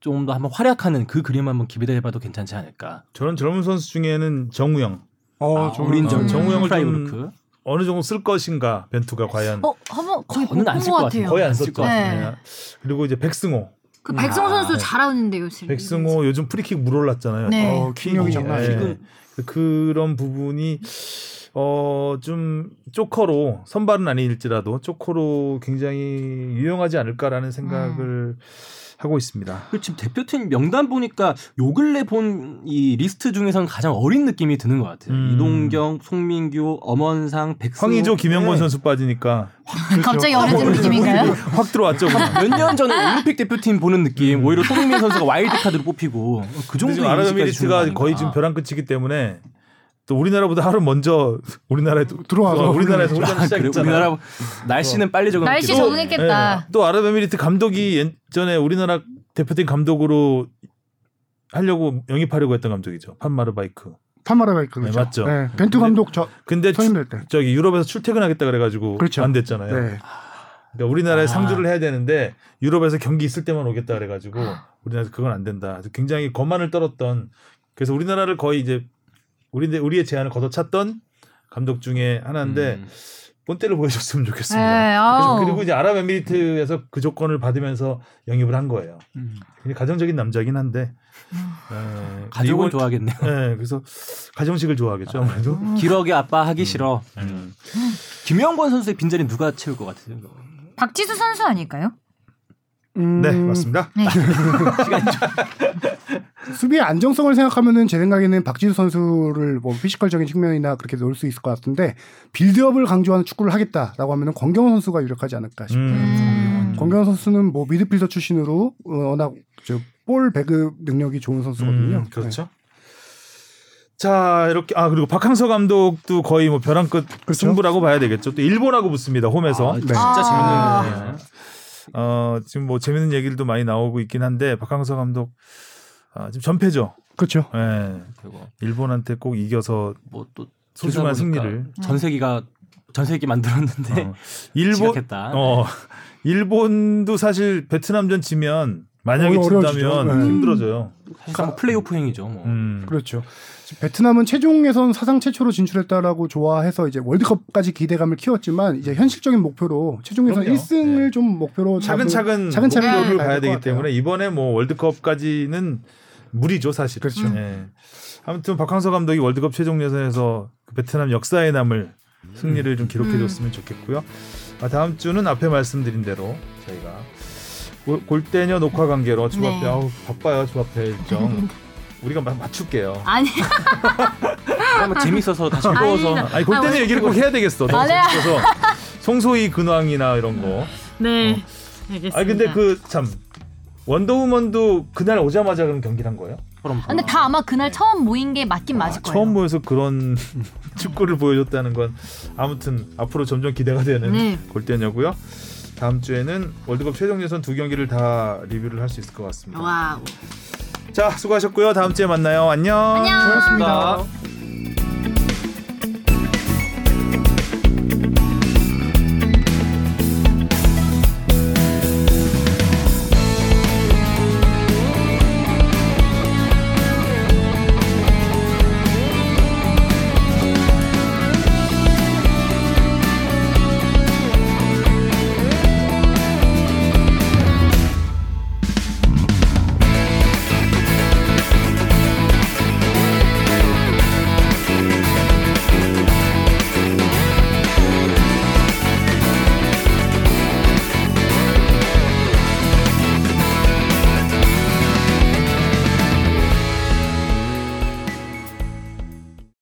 좀더 한번 활약하는 그 그림 한번 기대해봐도 괜찮지 않을까. 저런 젊은 선수 중에는 정우영 어, 아, 정말- 어린 어, 정 정우영을 좀. 어느 정도 쓸 것인가 벤투가 과연 어, 한번 거의 저는 안쓸것 같아요. 거의 안 썼죠. 것 같아요. 네. 그리고 이제 백승호, 그 백승호 아, 선수 네. 잘하는데 요즘. 백승호 요즘 프리킥 물 올랐잖아요. 네. 어, 킥력이 장난 아니죠. 네. 그런 부분이 어 좀 조커로 선발은 아닐지라도 조커로 굉장히 유용하지 않을까라는 생각을 하고 있습니다. 그 지금 대표팀 명단 보니까 요 근래 본 이 리스트 중에서는 가장 어린 느낌이 드는 것 같아요. 음. 이동경, 송민규, 엄원상, 백승호. 황의조, 김영권 네. 선수 빠지니까 갑자기 어려진 느낌인가요? 확 들어왔죠. 몇 년 전에 올림픽 대표팀 보는 느낌. 오히려 손흥민 선수가 와일드 카드로 뽑히고 그 음. 정도 지금 아랍에미리트가 거의 지금 벼랑 끝이기 때문에 또 우리나라보다 하루 먼저 우리나라에 도- 들어와서 어, 우리나라에서 훈련 아, 시작했잖아요. 우리나라 날씨는 빨리 적응. 날씨 또- 적응했겠다. 네. 또 아랍에미리트 감독이 예전에 우리나라 대표팀 감독으로 하려고 영입하려고 했던 감독이죠. 판마르바이크. 파마라바이크 네, 그렇죠. 맞죠. 네, 벤투 감독 저 근데 선임될 때. 저기 유럽에서 출퇴근하겠다 그래가지고 그렇죠. 안 됐잖아요. 네. 그러니까 우리나라에 아. 상주를 해야 되는데 유럽에서 경기 있을 때만 오겠다 그래가지고 우리나라 그건 안 된다. 굉장히 거만을 떨었던 그래서 우리나라를 거의 이제 우리 우리의 제안을 걷어찼던 감독 중에 하나인데 음. 본때를 보여줬으면 좋겠습니다. 네, 그래서 아우. 그리고 이제 아랍에미리트에서 그 조건을 받으면서 영입을 한 거예요. 음. 가정적인 남자긴 한데 네, 가족을 이번- 좋아하겠네요. 네, 그래서 가정식을 좋아하겠죠 아무래도. 기러기 아빠 하기 싫어. 음. 김영권 선수의 빈자리 누가 채울 것 같아요? 박지수 선수 아닐까요? 음, 네 맞습니다. 네. 시간이 좀 수비의 안정성을 생각하면은 제 생각에는 박지수 선수를 뭐 physical적인 측면이나 그렇게 놓을 수 있을 것 같은데 build-up을 강조하는 축구를 하겠다라고 하면은 권경원 선수가 유력하지 않을까 싶어요. 음. 권경원 선수는 뭐 미드필더 출신으로 어, 워낙 저볼 배급 능력이 좋은 선수거든요. 음, 그렇죠. 자 이렇게 아 그리고 박항서 감독도 거의 뭐 벼랑 끝 그렇죠. 승부라고 봐야 되겠죠. 또 일본하고 붙습니다 홈에서. 아, 네. 진짜 아. 재밌는 거예요. 어 지금 뭐 재밌는 얘기들도 많이 나오고 있긴 한데 박항서 감독 아, 지금 전패죠. 네. 그렇죠. 예. 그리고 일본한테 꼭 이겨서 뭐 또 소중한 승리를. 전세기가 전세기 만들었는데 어, 일본 지각했다. 어 일본도 사실 베트남전 지면 만약에 어. 진다면 네. 힘들어져요. 사실상 뭐 플레이오프 행위죠. 뭐. 음. 그렇죠. 베트남은 최종 예선 사상 최초로 진출했다라고 좋아해서 이제 월드컵까지 기대감을 키웠지만 이제 현실적인 목표로 최종 예선 그럼요. 1승을 네. 좀 목표로 차근차근 차근차근 목표를 가야 되기. 때문에 이번에 뭐 월드컵까지는 무리죠 사실. 그렇죠. 예. 아무튼 박항서 감독이 월드컵 최종 예선에서 그 베트남 역사에 남을 승리를 좀 기록해줬으면 좋겠고요. 아, 다음 주는 앞에 말씀드린 대로 저희가 골- 골대녀 녹화 관계로 주합회 네. 아우 바빠요 주합회 일정. 우리가 마- 맞출게요. 아니 한번 재밌어서 다 즐거워서. 아니, 아니 골대녀 아, 얘기를 꼭 해야 되겠어. 너무 아, 네. 재밌어서 송소희 근황이나 이런 거. 네 알겠습니다. 아 근데 그 참 원더우먼도 그날 오자마자 그럼 경기를 한 거예요? 그럼. 근데 다 아마 그날 처음 모인 게 맞긴 맞을 아, 거예요. 처음 모여서 그런 축구를 보여줬다는 건 아무튼 앞으로 점점 기대가 되는 네. 골대녀고요. 다음 주에는 월드컵 최종 예선 두 경기를 다 리뷰를 할 수 있을 것 같습니다. 와우. 자, 수고하셨고요. 다음 주에 만나요. 안녕. 안녕. 고맙습니다.